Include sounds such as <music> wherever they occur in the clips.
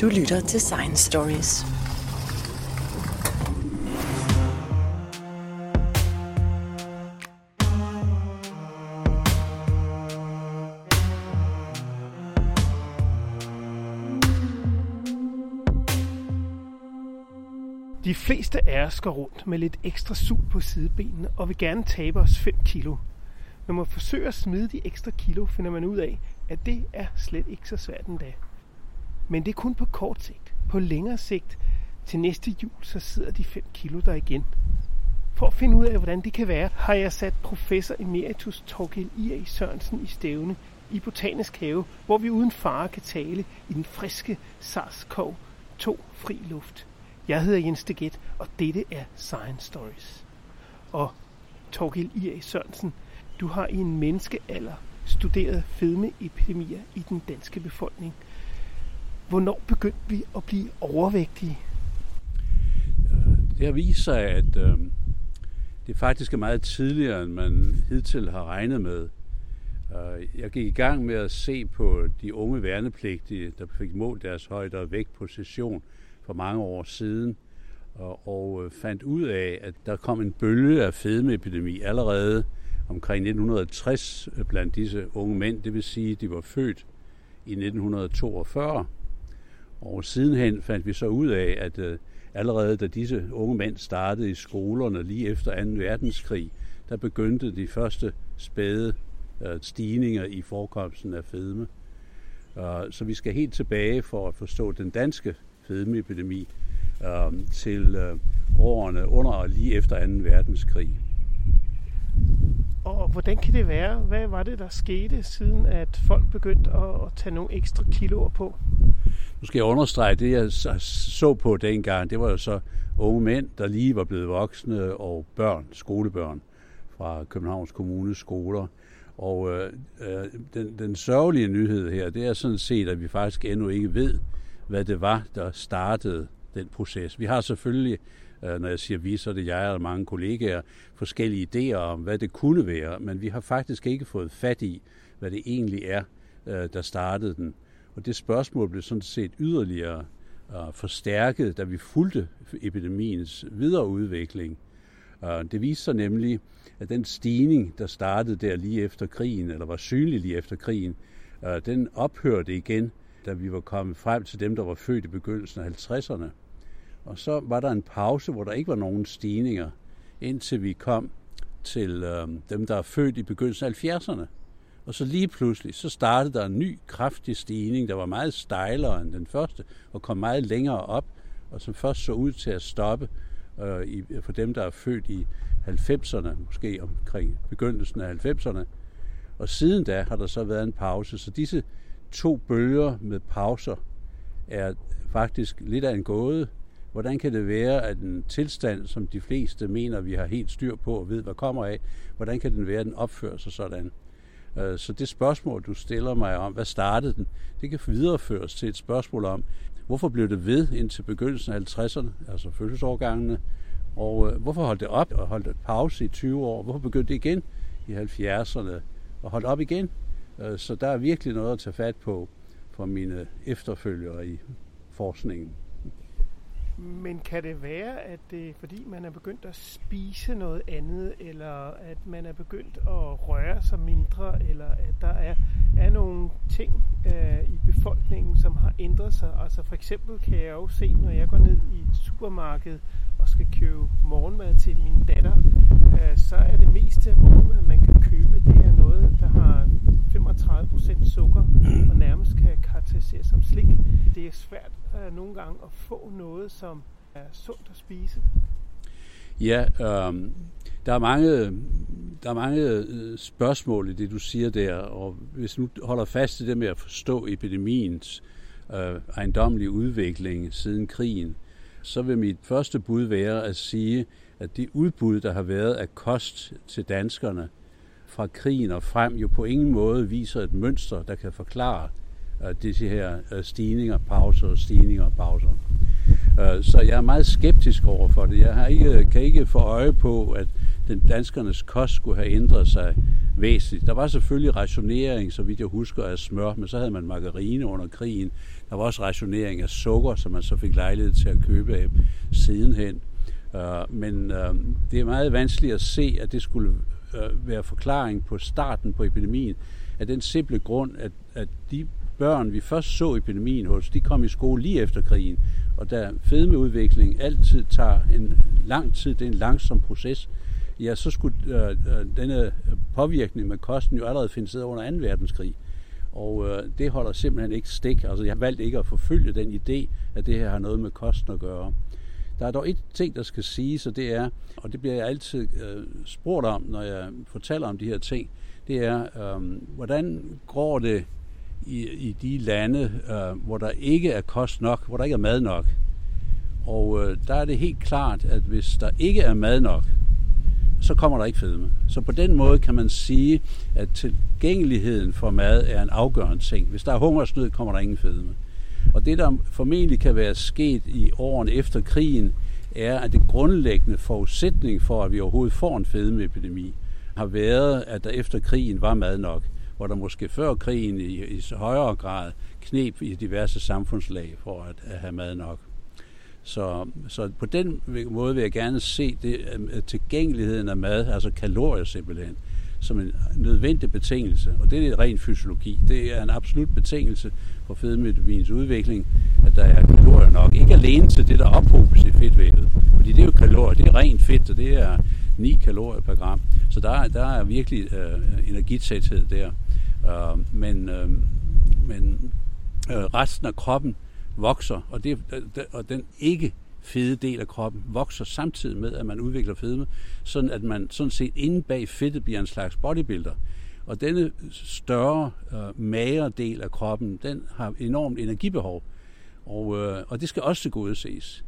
Du lytter til Science Stories. De fleste af os går rundt med lidt ekstra sug på sidebenene og vil gerne tabe os 5 kilo. Når man forsøger at smide de ekstra kilo, finder man ud af, at det er slet ikke så svært endda. Men det er kun på kort sigt. På længere sigt, til næste jul, så sidder de 5 kilo der igen. For at finde ud af, hvordan det kan være, har jeg sat professor emeritus Torgild I.A. Sørensen i stævne i Botanisk Have, hvor vi uden fare kan tale i den friske SARS-CoV-2 fri luft. Jeg hedder Jens Deget, og dette er Science Stories. Og Torgild I.A. Sørensen, du har i en menneskealder studeret fedmeepidemier i den danske befolkning. Hvornår begyndte vi at blive overvægtige? Øh, det har vist sig, at øh, det faktisk er meget tidligere, end man hidtil har regnet med. Øh, jeg gik i gang med at se på de unge værnepligtige, der fik målt deres højde og vægt på session for mange år siden, og, øh, fandt ud af, at der kom en bølge af fedmeepidemi allerede omkring 1960 blandt disse unge mænd, det vil sige, at de var født i 1942. Og sidenhen fandt vi så ud af, at øh, allerede da disse unge mænd startede i skolerne lige efter 2. verdenskrig, der begyndte de første spæde øh, stigninger i forekomsten af fedme. Øh, så vi skal helt tilbage for at forstå den danske fedmeepidemi øh, til øh, årene under og lige efter 2. verdenskrig. Og hvordan kan det være? Hvad var det, der skete, siden at folk begyndte at tage nogle ekstra kiloer på? Nu skal jeg understrege, det jeg så på dengang, det var jo så unge mænd, der lige var blevet voksne, og børn, skolebørn fra Københavns Kommunes skoler. Og øh, øh, den, den sørgelige nyhed her, det er sådan set, at vi faktisk endnu ikke ved, hvad det var, der startede den proces. Vi har selvfølgelig Øh, når jeg siger vi, så er det jeg og mange kollegaer, forskellige idéer om, hvad det kunne være, men vi har faktisk ikke fået fat i, hvad det egentlig er, øh, der startede den. Og det spørgsmål blev sådan set yderligere øh, forstærket, da vi fulgte epidemiens videre udvikling. Det viste sig nemlig, at den stigning, der startede der lige efter krigen, eller var synlig lige efter krigen, den ophørte igen, da vi var kommet frem til dem, der var født i begyndelsen af 50'erne. Og så var der en pause, hvor der ikke var nogen stigninger, indtil vi kom til øh, dem, der er født i begyndelsen af 70'erne. Og så lige pludselig, så startede der en ny kraftig stigning, der var meget stejlere end den første, og kom meget længere op, og som først så ud til at stoppe øh, i, for dem, der er født i 90'erne, måske omkring begyndelsen af 90'erne. Og siden da har der så været en pause, så disse to bølger med pauser er faktisk lidt af en gåde, Hvordan kan det være, at en tilstand, som de fleste mener, vi har helt styr på og ved, hvad kommer af, hvordan kan den være, at den opfører sig sådan? Øh, så det spørgsmål, du stiller mig om, hvad startede den, det kan videreføres til et spørgsmål om, hvorfor blev det ved indtil begyndelsen af 50'erne, altså fødselsårgangene, og øh, hvorfor holdt det op og holdt et pause i 20 år? Hvorfor begyndte det igen i 70'erne og holdt op igen? Øh, så der er virkelig noget at tage fat på for mine efterfølgere i forskningen. Men kan det være, at det er fordi, man er begyndt at spise noget andet, eller at man er begyndt at røre sig mindre, eller at der er, er nogle ting øh, i befolkningen, som har ændret sig? Altså for eksempel kan jeg jo se, når jeg går ned i supermarkedet og skal købe morgenmad til min datter, øh, så er det meste morgenmad, man kan købe, det er noget, der har 35% sukker og nærmest kan karakteriseres som slik. Det er svært øh, nogle gange at få noget, som er sundt at spise. Ja, øh, der er mange, der er mange øh, spørgsmål i det, du siger der, og hvis nu holder fast i det med at forstå epidemiens øh, ejendomlige udvikling siden krigen, så vil mit første bud være at sige, at det udbud, der har været af kost til danskerne fra krigen og frem, jo på ingen måde viser et mønster, der kan forklare uh, disse her uh, stigninger, pauser, stigninger, pauser. Øh, så jeg er meget skeptisk over for det. Jeg har ikke, kan ikke få øje på, at den danskernes kost skulle have ændret sig væsentligt. Der var selvfølgelig rationering, så vidt jeg husker, af smør, men så havde man margarine under krigen. Der var også rationering af sukker, som man så fik lejlighed til at købe af sidenhen. Øh, men øh, det er meget vanskeligt at se, at det skulle øh, være forklaring på starten på epidemien, af den simple grund, at, at de børn, vi først så epidemien hos, de kom i skole lige efter krigen. Og da fedmeudvikling altid tager en lang tid, det er en langsom proces, ja, så skulle øh, øh denne påvirkning med kosten jo allerede finde sted under 2. verdenskrig. Og øh, det holder simpelthen ikke stik. Altså, jeg har valgt ikke at forfølge den idé, at det her har noget med kosten at gøre. Der er dog et ting, der skal siges, og det er, og det bliver jeg altid øh, spurgt om, når jeg fortæller om de her ting, det er, øh, hvordan går det i, i de lande, øh, hvor der ikke er kost nok, hvor der ikke er mad nok. Og øh, der er det helt klart, at hvis der ikke er mad nok, så kommer der ikke fedme. Så på den måde kan man sige, at tilgængeligheden for mad er en afgørende ting. Hvis der er hungersnød, kommer der ingen fedme. Og det, der formentlig kan være sket i årene efter krigen, er, at det grundlæggende forudsætning for, at vi overhovedet får en fedmeepidemi, har været, at der efter krigen var mad nok hvor der måske før krigen i, i højere grad knep i diverse samfundslag for at, at have mad nok. Så, så på den måde vil jeg gerne se det, øh, tilgængeligheden af mad, altså kalorier simpelthen, som en nødvendig betingelse. Og det er ren fysiologi. Det er en absolut betingelse for fedmevitamins udvikling, at der er kalorier nok. Ikke alene til det, der ophobes i fedtvævet. Fordi det er jo kalorier, det er rent fedt, og det er 9 kalorier per gram. Så der, der er virkelig øh, energitæthed der. Øh, men øh, men øh, resten af kroppen vokser, og, det, øh, og den ikke fede del af kroppen vokser samtidig med, at man udvikler fedme, sådan at man sådan set inde bag fedtet bliver en slags bodybuilder. Og denne større, øh, magre del af kroppen, den har enormt energibehov, og, øh, og det skal også tilgodeses.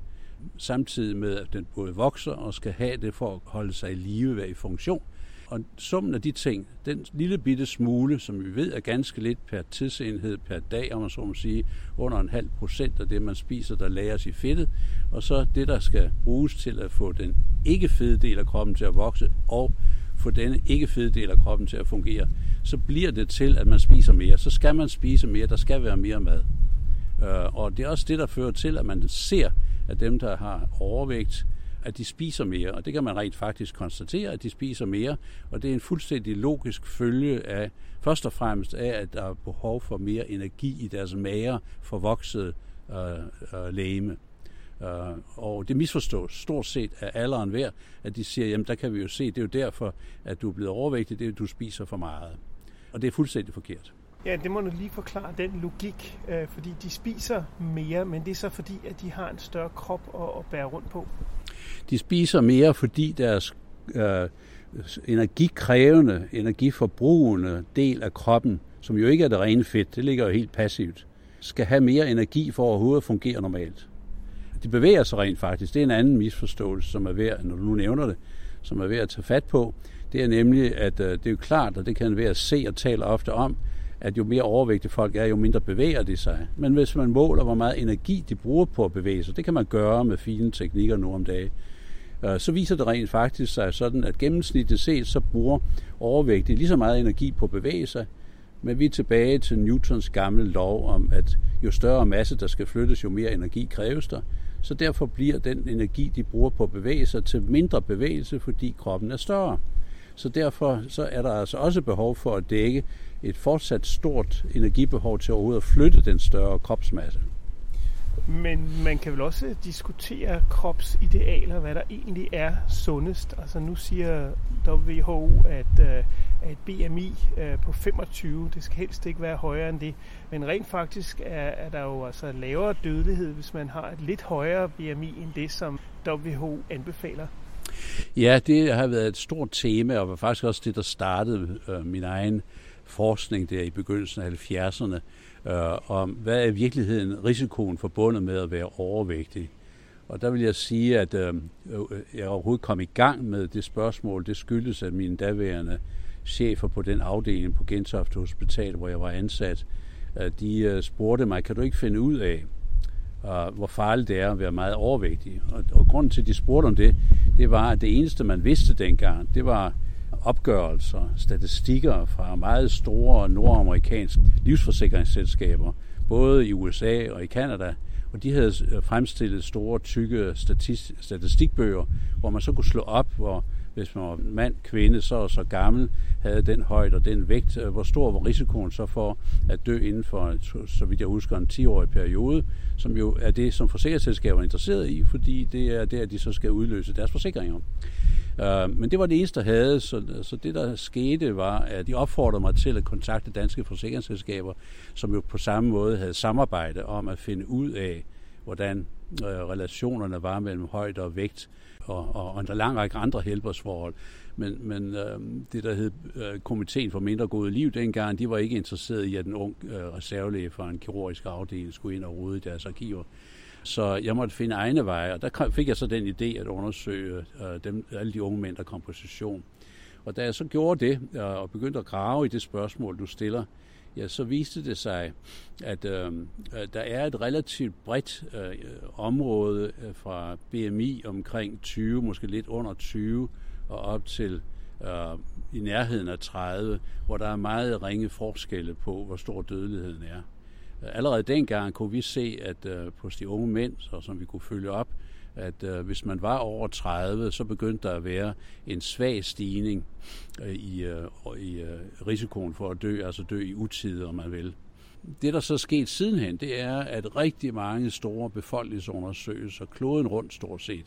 Samtidig med, at den både vokser og skal have det for at holde sig i live, være i funktion. Og summen af de ting, den lille bitte smule, som vi ved er ganske lidt per tidsenhed per dag, om man så må sige, under en halv procent af det, man spiser, der lagres i fedtet, og så det, der skal bruges til at få den ikke fede del af kroppen til at vokse, og få denne ikke fede del af kroppen til at fungere, så bliver det til, at man spiser mere. Så skal man spise mere, der skal være mere mad. Øh, og det er også det, der fører til, at man ser, at dem, der har overvægt, at de spiser mere, og det kan man rent faktisk konstatere, at de spiser mere, og det er en fuldstændig logisk følge af, først og fremmest af, at der er behov for mere energi i deres mager forvoksede øh, øh, læme. Uh, øh, og det misforstås stort set af alle og enhver, at de siger, jamen der kan vi jo se, det er jo derfor, at du er blevet overvægtig, det er, at du spiser for meget. Og det er fuldstændig forkert. Ja, det må du lige forklare, den logik, øh, fordi de spiser mere, men det er så fordi, at de har en større krop at, at bære rundt på. De spiser mere, fordi deres øh, energikrævende, energiforbrugende del af kroppen, som jo ikke er det rene fedt, det ligger jo helt passivt, skal have mere energi for overhovedet at fungere normalt. De bevæger sig rent faktisk. Det er en anden misforståelse, som er værd, når du nu nævner det, som er værd at tage fat på. Det er nemlig, at øh, det er jo klart, og det kan være at se og tale ofte om, at jo mere overvægtige folk er, jo mindre bevæger de sig. Men hvis man måler, hvor meget energi de bruger på at bevæge sig, det kan man gøre med fine teknikker nu om dagen, øh, så viser det rent faktisk sig sådan, at gennemsnitligt set, så bruger overvægtige lige så meget energi på at bevæge sig, men vi er tilbage til Newtons gamle lov om, at jo større masse der skal flyttes, jo mere energi kræves der. Så derfor bliver den energi, de bruger på at bevæge sig, til mindre bevægelse, fordi kroppen er større. Så derfor så er der altså også behov for at dække et fortsat stort energibehov til overhovedet at flytte den større kropsmasse. Men man kan vel også diskutere kropsidealer, hvad der egentlig er sundest. Altså nu siger WHO, at, øh, at BMI øh, på 25, det skal helst ikke være højere end det. Men rent faktisk er, er der jo altså lavere dødelighed, hvis man har et lidt højere BMI end det, som WHO anbefaler. Ja, det har været et stort tema, og var faktisk også det, der startede øh, min egen forskning der i begyndelsen af 70'erne, øh, om hvad er i virkeligheden risikoen forbundet med at være overvægtig. Og der vil jeg sige, at øh, øh jeg overhovedet kom i gang med det spørgsmål. Det skyldes, at mine daværende chefer på den afdeling på Gentofte Hospital, hvor jeg var ansat, øh, de øh, spurgte mig, kan du ikke finde ud af, øh, hvor farligt det er at være meget overvægtig. Og, og grunden til, at de spurgte om det, det var, at det eneste, man vidste dengang, det var opgørelser, statistikker fra meget store nordamerikanske livsforsikringsselskaber, både i USA og i Kanada, og de havde øh, fremstillet store, tykke statistikbøger, hvor man så kunne slå op, hvor hvis man var mand, kvinde, så og så gammel, havde den højde og den vægt, øh, hvor stor var risikoen så for at dø inden for, så vidt jeg husker, en 10-årig periode, som jo er det, som forsikringsselskaber er interesseret i, fordi det er der, de så skal udløse deres forsikringer. Øh, men det var det eneste, der havde, så, så det, der skete, var, at de opfordrede mig til at kontakte danske forsikringsselskaber, som jo på samme måde havde samarbejde om at finde ud af, hvordan øh, relationerne var mellem højde og vægt, og, og, og en lang række andre helbredsforhold. Men, men øh, det, der hed øh, Komiteen for Mindre Gode Liv dengang, de var ikke interesseret i, at en ung øh, reservelæge fra en kirurgisk afdeling skulle ind og rode i deres arkiver. Så jeg måtte finde egne veje, og der fik jeg så den idé at undersøge øh, dem, alle de unge mænd, der kom på session. Og da jeg så gjorde det, øh, og begyndte at grave i det spørgsmål, du stiller, ja, så viste det sig, at øh, der er et relativt bredt øh, område øh, fra BMI omkring 20, måske lidt under 20, og op til øh, i nærheden af 30, hvor der er meget ringe forskelle på, hvor stor dødeligheden er. Allerede dengang kunne vi se, at øh, hos de unge mænd, så som vi kunne følge op, at øh, hvis man var over 30, så begyndte der at være en svag stigning øh, i, øh, i øh, risikoen for at dø, altså dø i utide, om man vil. Det, der så er sket sidenhen, det er, at rigtig mange store befolkningsundersøgelser, kloden rundt stort set,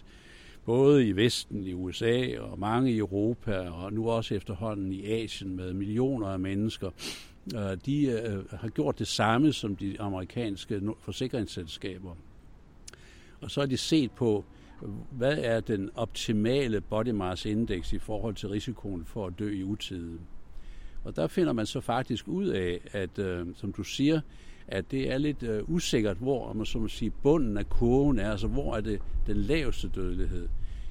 både i Vesten, i USA og mange i Europa, og nu også efterhånden i Asien med millioner af mennesker, øh, Øh, de øh, har gjort det samme som de amerikanske forsikringsselskaber. Og så har de set på, hvad er den optimale body mass index i forhold til risikoen for at dø i utide. Og der finder man så faktisk ud af, at øh, som du siger, at det er lidt øh, usikkert, hvor man så må sige, bunden af kurven er, altså hvor er det den laveste dødelighed.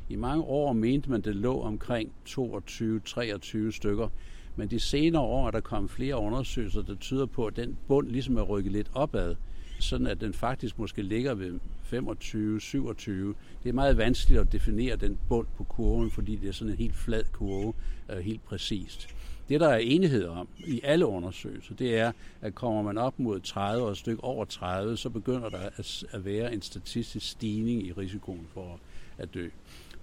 I mange år mente man, det lå omkring 22-23 stykker, men de senere år er der kommet flere undersøgelser, der tyder på, at den bund ligesom er rykket lidt opad sådan at den faktisk måske ligger ved 25-27. Det er meget vanskeligt at definere den bund på kurven, fordi det er sådan en helt flad kurve, øh, helt præcist. Det, der er enighed om i alle undersøgelser, det er, at kommer man op mod 30 og et stykke over 30, så begynder der at være en statistisk stigning i risikoen for at dø.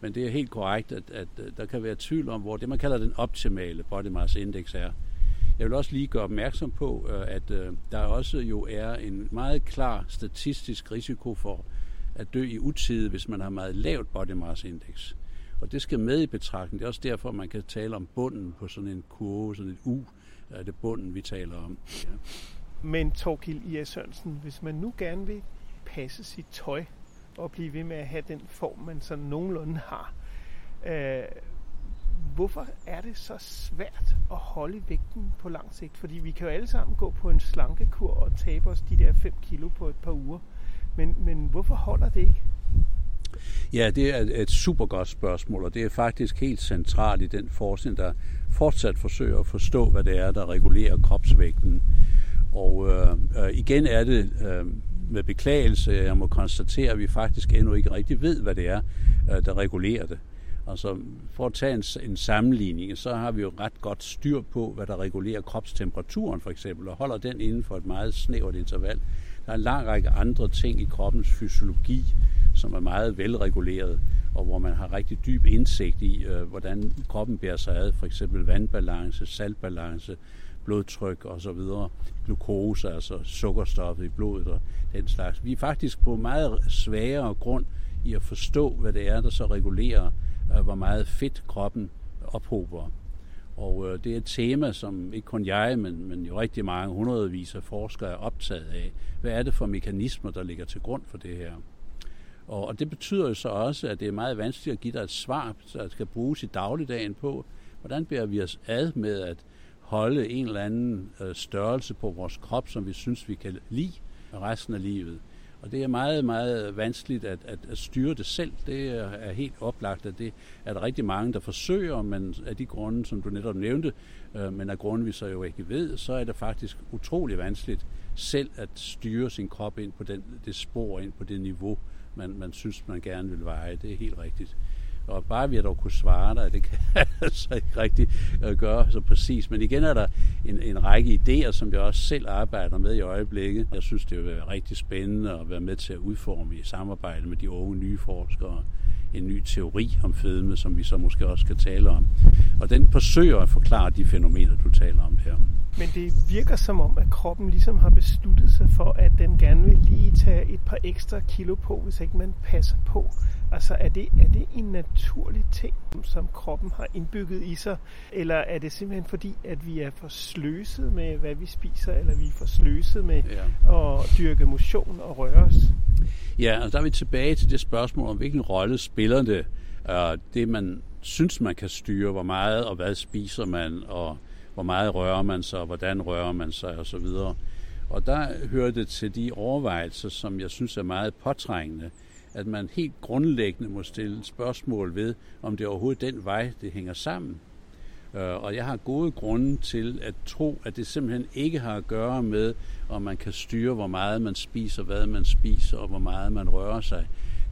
Men det er helt korrekt, at, at øh, der kan være tvivl om, hvor det, man kalder den optimale body mass index er. Jeg vil også lige gøre opmærksom på, øh, at øh, der også jo er en meget klar statistisk risiko for at dø i utide, hvis man har meget lavt body mass index. Og det skal med i betragtning. Det er også derfor, man kan tale om bunden på sådan en kurve, sådan et U, er det bunden, vi taler om. Ja. Men Torgild I. Sørensen, hvis man nu gerne vil passe sit tøj og blive ved med at have den form, man sådan nogenlunde har, øh, hvorfor er det så svært at holde vægten på lang sigt? Fordi vi kan jo alle sammen gå på en slankekur og tabe os de der 5 kilo på et par uger. Men, men hvorfor holder det ikke? Ja, det er et super godt spørgsmål, og det er faktisk helt centralt i den forskning, der fortsat forsøger at forstå, hvad det er, der regulerer kropsvægten. Og øh, øh igen er det øh, med beklagelse, jeg må konstatere, at vi faktisk endnu ikke rigtig ved, hvad det er, øh, der regulerer det. Altså for at tage en, en sammenligning, så har vi jo ret godt styr på, hvad der regulerer kropstemperaturen for eksempel, og holder den inden for et meget snævert interval. Der er en lang række andre ting i kroppens fysiologi, som er meget velreguleret, og hvor man har rigtig dyb indsigt i, øh, hvordan kroppen bærer sig ad, for eksempel vandbalance, saltbalance, blodtryk og så videre, glukose, altså sukkerstoffet i blodet og den slags. Vi er faktisk på meget svagere grund i at forstå, hvad det er, der så regulerer øh, hvor meget fedt kroppen ophober. Og øh, det er et tema, som ikke kun jeg, men, men jo rigtig mange hundredvis af forskere er optaget af. Hvad er det for mekanismer, der ligger til grund for det her? Og, og det betyder jo så også, at det er meget vanskeligt at give dig et svar, der skal bruges i dagligdagen på, hvordan bærer vi os ad med at holde en eller anden øh, størrelse på vores krop, som vi synes, vi kan lide resten af livet. Og det er meget, meget vanskeligt at, at, at styre det selv. Det er, er helt oplagt, at det er der rigtig mange, der forsøger, men af de grunde, som du netop nævnte, øh, men af grunde, vi så jo ikke ved, så er det faktisk utrolig vanskeligt selv at styre sin krop ind på den, det spor, ind på det niveau, man, man synes, man gerne vil veje. Det er helt rigtigt. Og bare vi har dog kunne svare dig, det kan jeg <laughs> altså ikke rigtig øh, gøre så præcis. Men igen er der en, en række idéer, som jeg også selv arbejder med i øjeblikket. Jeg synes, det vil være rigtig spændende at være med til at udforme i samarbejde med de unge nye forskere en ny teori om fedme, som vi så måske også skal tale om. Og den forsøger at forklare de fænomener, du taler om her. Men det virker som om, at kroppen ligesom har besluttet sig for, at den gerne vil lige tage et par ekstra kilo på, hvis ikke man passer på. Altså er det, er det en naturlig ting, som kroppen har indbygget i sig? Eller er det simpelthen fordi, at vi er for sløset med, hvad vi spiser, eller vi er for sløset med ja. at dyrke motion og røre os? Ja, og der er vi tilbage til det spørgsmål om, hvilken rolle spiller det, uh, det man synes, man kan styre, hvor meget og hvad spiser man, og hvor meget rører man sig, og hvordan rører man sig osv. Og og der hører det til de overvejelser, som jeg synes er meget påtrængende, at man helt grundlæggende må stille spørgsmål ved, om det er overhovedet den vej, det hænger sammen. Øh, og jeg har gode grunde til at tro, at det simpelthen ikke har at gøre med, om man kan styre, hvor meget man spiser, hvad man spiser og hvor meget man rører sig.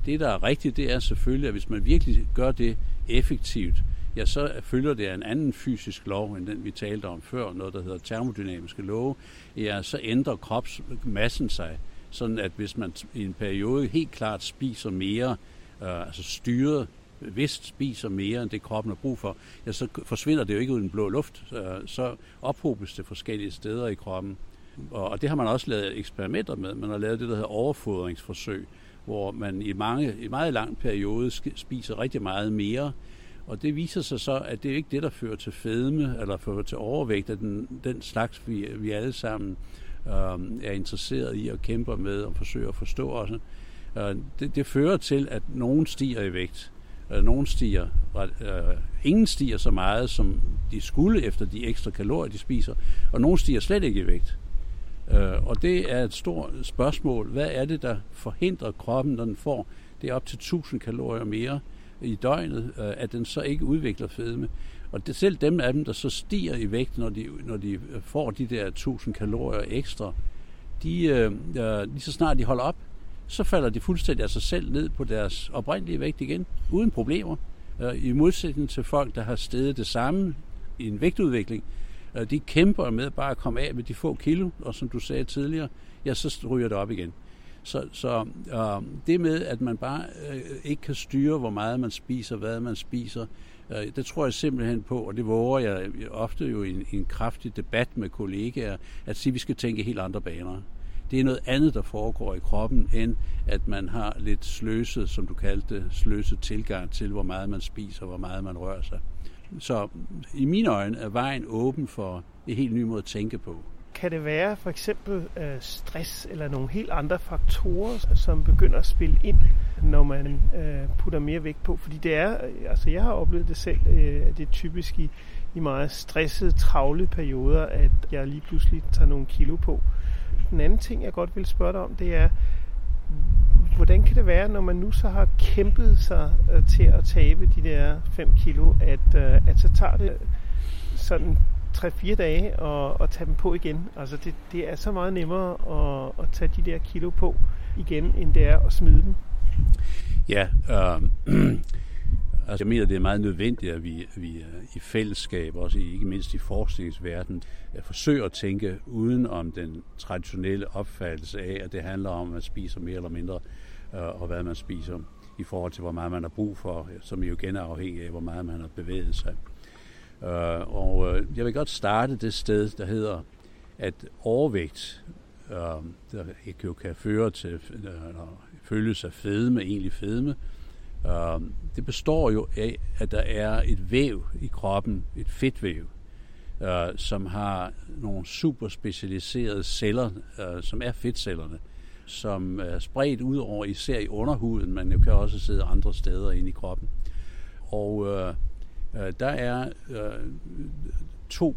Det, der er rigtigt, det er selvfølgelig, at hvis man virkelig gør det effektivt, ja, så følger det en anden fysisk lov, end den vi talte om før, noget der hedder termodynamiske love, ja, så ændrer kropsmassen sig, sådan at hvis man i en periode helt klart spiser mere, øh, altså styret vist spiser mere end det kroppen har brug for, ja, så forsvinder det jo ikke ud i den blå luft. Øh, så ophobes det forskellige steder i kroppen. Og det har man også lavet eksperimenter med. Man har lavet det, der hedder overfodringsforsøg, hvor man i, mange, i meget lang periode spiser rigtig meget mere. Og det viser sig så, at det er ikke det, der fører til fedme eller fører til overvægt af den, den slags, vi, vi alle sammen øh, er interesseret i og kæmper med og forsøger at forstå os. Øh, det, det fører til, at nogen stiger i vægt. Øh, nogen stiger, øh, ingen stiger så meget, som de skulle efter de ekstra kalorier, de spiser, og nogen stiger slet ikke i vægt. Øh, og det er et stort spørgsmål. Hvad er det, der forhindrer kroppen, når den får det er op til 1000 kalorier mere i døgnet, øh, at den så ikke udvikler fedme? Og det, selv dem af dem, der så stiger i vægt, når de, når de øh, får de der 1000 kalorier ekstra, de, øh, øh, lige så snart de holder op, så falder de fuldstændig af sig selv ned på deres oprindelige vægt igen, uden problemer. Øh, I modsætning til folk, der har steget det samme i en vægtudvikling, øh, de kæmper med bare at komme af med de få kilo, og som du sagde tidligere, ja, så ryger det op igen. Så, så øh, det med, at man bare øh, ikke kan styre, hvor meget man spiser, hvad man spiser, øh, det tror jeg simpelthen på, og det våger jeg øh, ofte jo i en, i en kraftig debat med kollegaer, at sige, at vi skal tænke helt andre baner det er noget andet, der foregår i kroppen, end at man har lidt sløset, som du kaldte det, sløset tilgang til, hvor meget man spiser, hvor meget man rører sig. Så i mine øjne er vejen åben for en helt ny måde at tænke på. Kan det være for eksempel øh, stress eller nogle helt andre faktorer, som begynder at spille ind, når man øh, putter mere vægt på? Fordi det er, øh, altså jeg har oplevet det selv, øh, at det er typisk i, i meget stressede, travle perioder, at jeg lige pludselig tager nogle kilo på. Den anden ting, jeg godt vil spørge dig om, det er, hvordan kan det være, når man nu så har kæmpet sig øh, til at tabe de der 5 kilo, at, øh, at så tager det sådan 3-4 dage og, og tage dem på igen. Altså det, det er så meget nemmere at, at tage de der kilo på igen, end det er at smide dem. Ja, øh, <clears throat> Altså, jeg mener, det er meget nødvendigt, at vi, vi øh, i fællesskab, også ikke mindst i forskningsverdenen, øh, forsøger at tænke uden om den traditionelle opfattelse af, at det handler om, at man spiser mere eller mindre, øh, og hvad man spiser i forhold til, hvor meget man har brug for, som jo igen er afhængig af, hvor meget man har bevæget sig. Øh, og øh, jeg vil godt starte det sted, der hedder, at overvægt, øh, der jo kan føre til, øh, følges af fedme, egentlig fedme, Uh, det består jo af, at der er et væv i kroppen, et fedtvæv, uh, som har nogle super specialiserede celler, uh, som er fedtcellerne, som er spredt ud over især i underhuden, men jo kan også sidde andre steder inde i kroppen. Og uh, uh, der er øh, to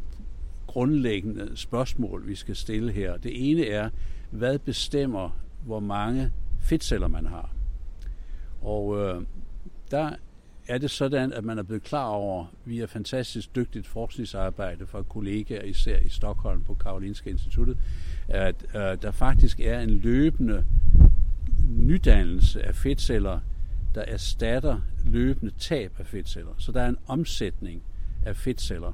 grundlæggende spørgsmål, vi skal stille her. Det ene er, hvad bestemmer, hvor mange fedtceller man har. Og øh, der er det sådan, at man er blevet klar over, via fantastisk dygtigt forskningsarbejde fra kollegaer, især i Stockholm på Karolinska Instituttet, at øh, der faktisk er en løbende nydannelse af fedtceller, der erstatter løbende tab af fedtceller. Så der er en omsætning af fedtceller.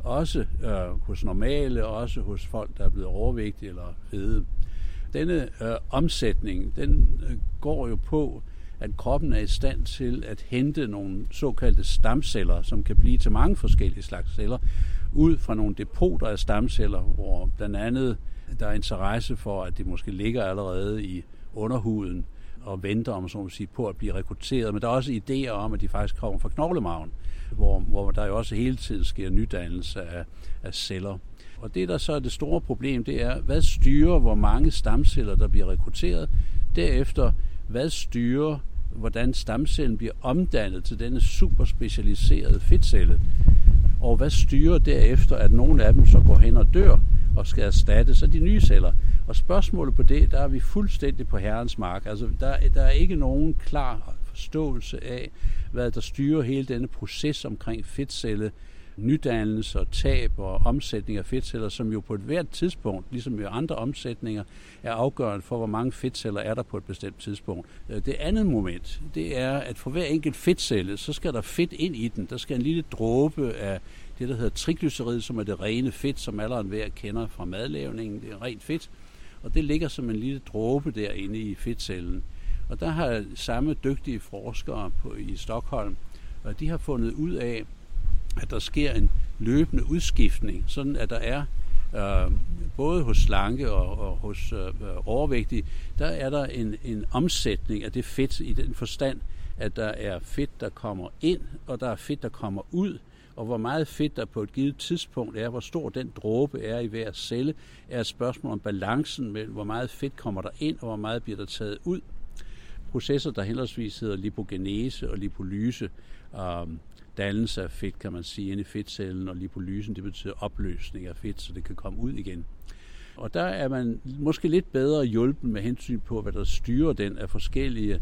Også øh, hos normale, også hos folk, der er blevet overvægtige eller fede. Denne øh, omsætning, den øh, går jo på, at kroppen er i stand til at hente nogle såkaldte stamceller, som kan blive til mange forskellige slags celler, ud fra nogle depoter af stamceller, hvor blandt andet der er interesse for, at det måske ligger allerede i underhuden og venter om, så må sige, på at blive rekrutteret. Men der er også idéer om, at de faktisk kommer fra knoglemagen, hvor, hvor der jo også hele tiden sker nydannelse af, af celler. Og det, der så er det store problem, det er, hvad styrer, hvor mange stamceller, der bliver rekrutteret. Derefter, hvad styrer, hvordan stamcellen bliver omdannet til denne super specialiserede fedtcelle. Og hvad styrer derefter, at nogle af dem så går hen og dør og skal erstattes af de nye celler. Og spørgsmålet på det, der er vi fuldstændig på herrens mark. Altså, der, der er ikke nogen klar forståelse af, hvad der styrer hele denne proces omkring fedtcelle nydannelse og tab og omsætning af fedtceller, som jo på et hvert tidspunkt, ligesom i andre omsætninger, er afgørende for, hvor mange fedtceller er der på et bestemt tidspunkt. Øh, det andet moment, det er, at for hver enkelt fedtcelle, så skal der fedt ind i den. Der skal en lille dråbe af det, der hedder triglycerid, som er det rene fedt, som alle hver kender fra madlavningen. Det er rent fedt. Og det ligger som en lille dråbe derinde i fedtcellen. Og der har samme dygtige forskere på, i Stockholm, og de har fundet ud af, at der sker en løbende udskiftning, sådan at der er øh, både hos slanke og, og hos øh, overvægtige, der er der en, en omsætning af det fedt i den forstand, at der er fedt, der kommer ind, og der er fedt, der kommer ud, og hvor meget fedt der på et givet tidspunkt er, hvor stor den dråbe er i hver celle, er et spørgsmål om balancen mellem, hvor meget fedt kommer der ind, og hvor meget bliver der taget ud. Processer, der henholdsvis hedder lipogenese og lipolyse, øh, dannelse af fedt, kan man sige, inde i fedtcellen, og lipolysen, det betyder opløsning af fedt, så det kan komme ud igen. Og der er man måske lidt bedre hjulpen med hensyn på, hvad der styrer den af forskellige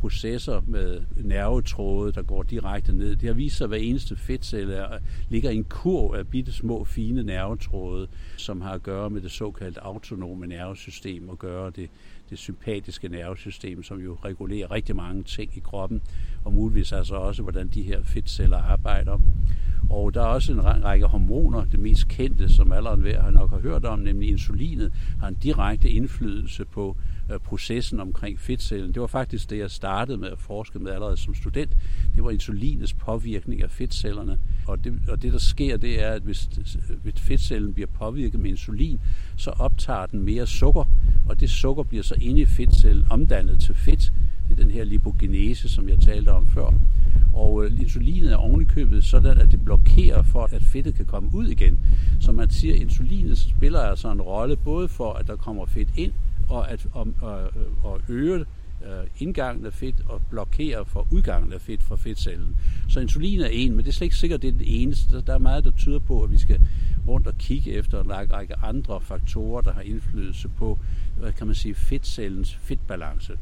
processer med nervetråde, der går direkte ned. Det har vist sig, at hver eneste fedtcelle er, ligger i en kurv af bitte små, fine nervetråde, som har at gøre med det såkaldte autonome nervesystem og gøre det, det sympatiske nervesystem, som jo regulerer rigtig mange ting i kroppen, og muligvis altså også, hvordan de her fedtceller arbejder. Og der er også en række hormoner, det mest kendte, som alle hver har nok har hørt om, nemlig insulinet, har en direkte indflydelse på Øh, processen omkring fedtcellen. Det var faktisk det, jeg startede med at forske med allerede som student. Det var insulinets påvirkning af fedtcellerne. Og det, og det der sker, det er, at hvis, hvis fedtcellen bliver påvirket med insulin, så optager den mere sukker, og det sukker bliver så inde i fedtcellen omdannet til fedt. Det er den her lipogenese, som jeg talte om før. Og øh, insulinet er ovenikøbet sådan, at det blokerer for, at fedtet kan komme ud igen. Så man siger, at insulinet spiller altså en rolle både for, at der kommer fedt ind, og at og, og, og øge øh, indgangen af fedt og blokere for udgangen af fedt fra fedtcellen. Så insulin er en, men det er slet ikke sikkert, at det er den eneste. Der er meget, der tyder på, at vi skal rundt og kigge efter en række andre faktorer, der har indflydelse på, hvad kan man sige, fedtcellens fedtbalance.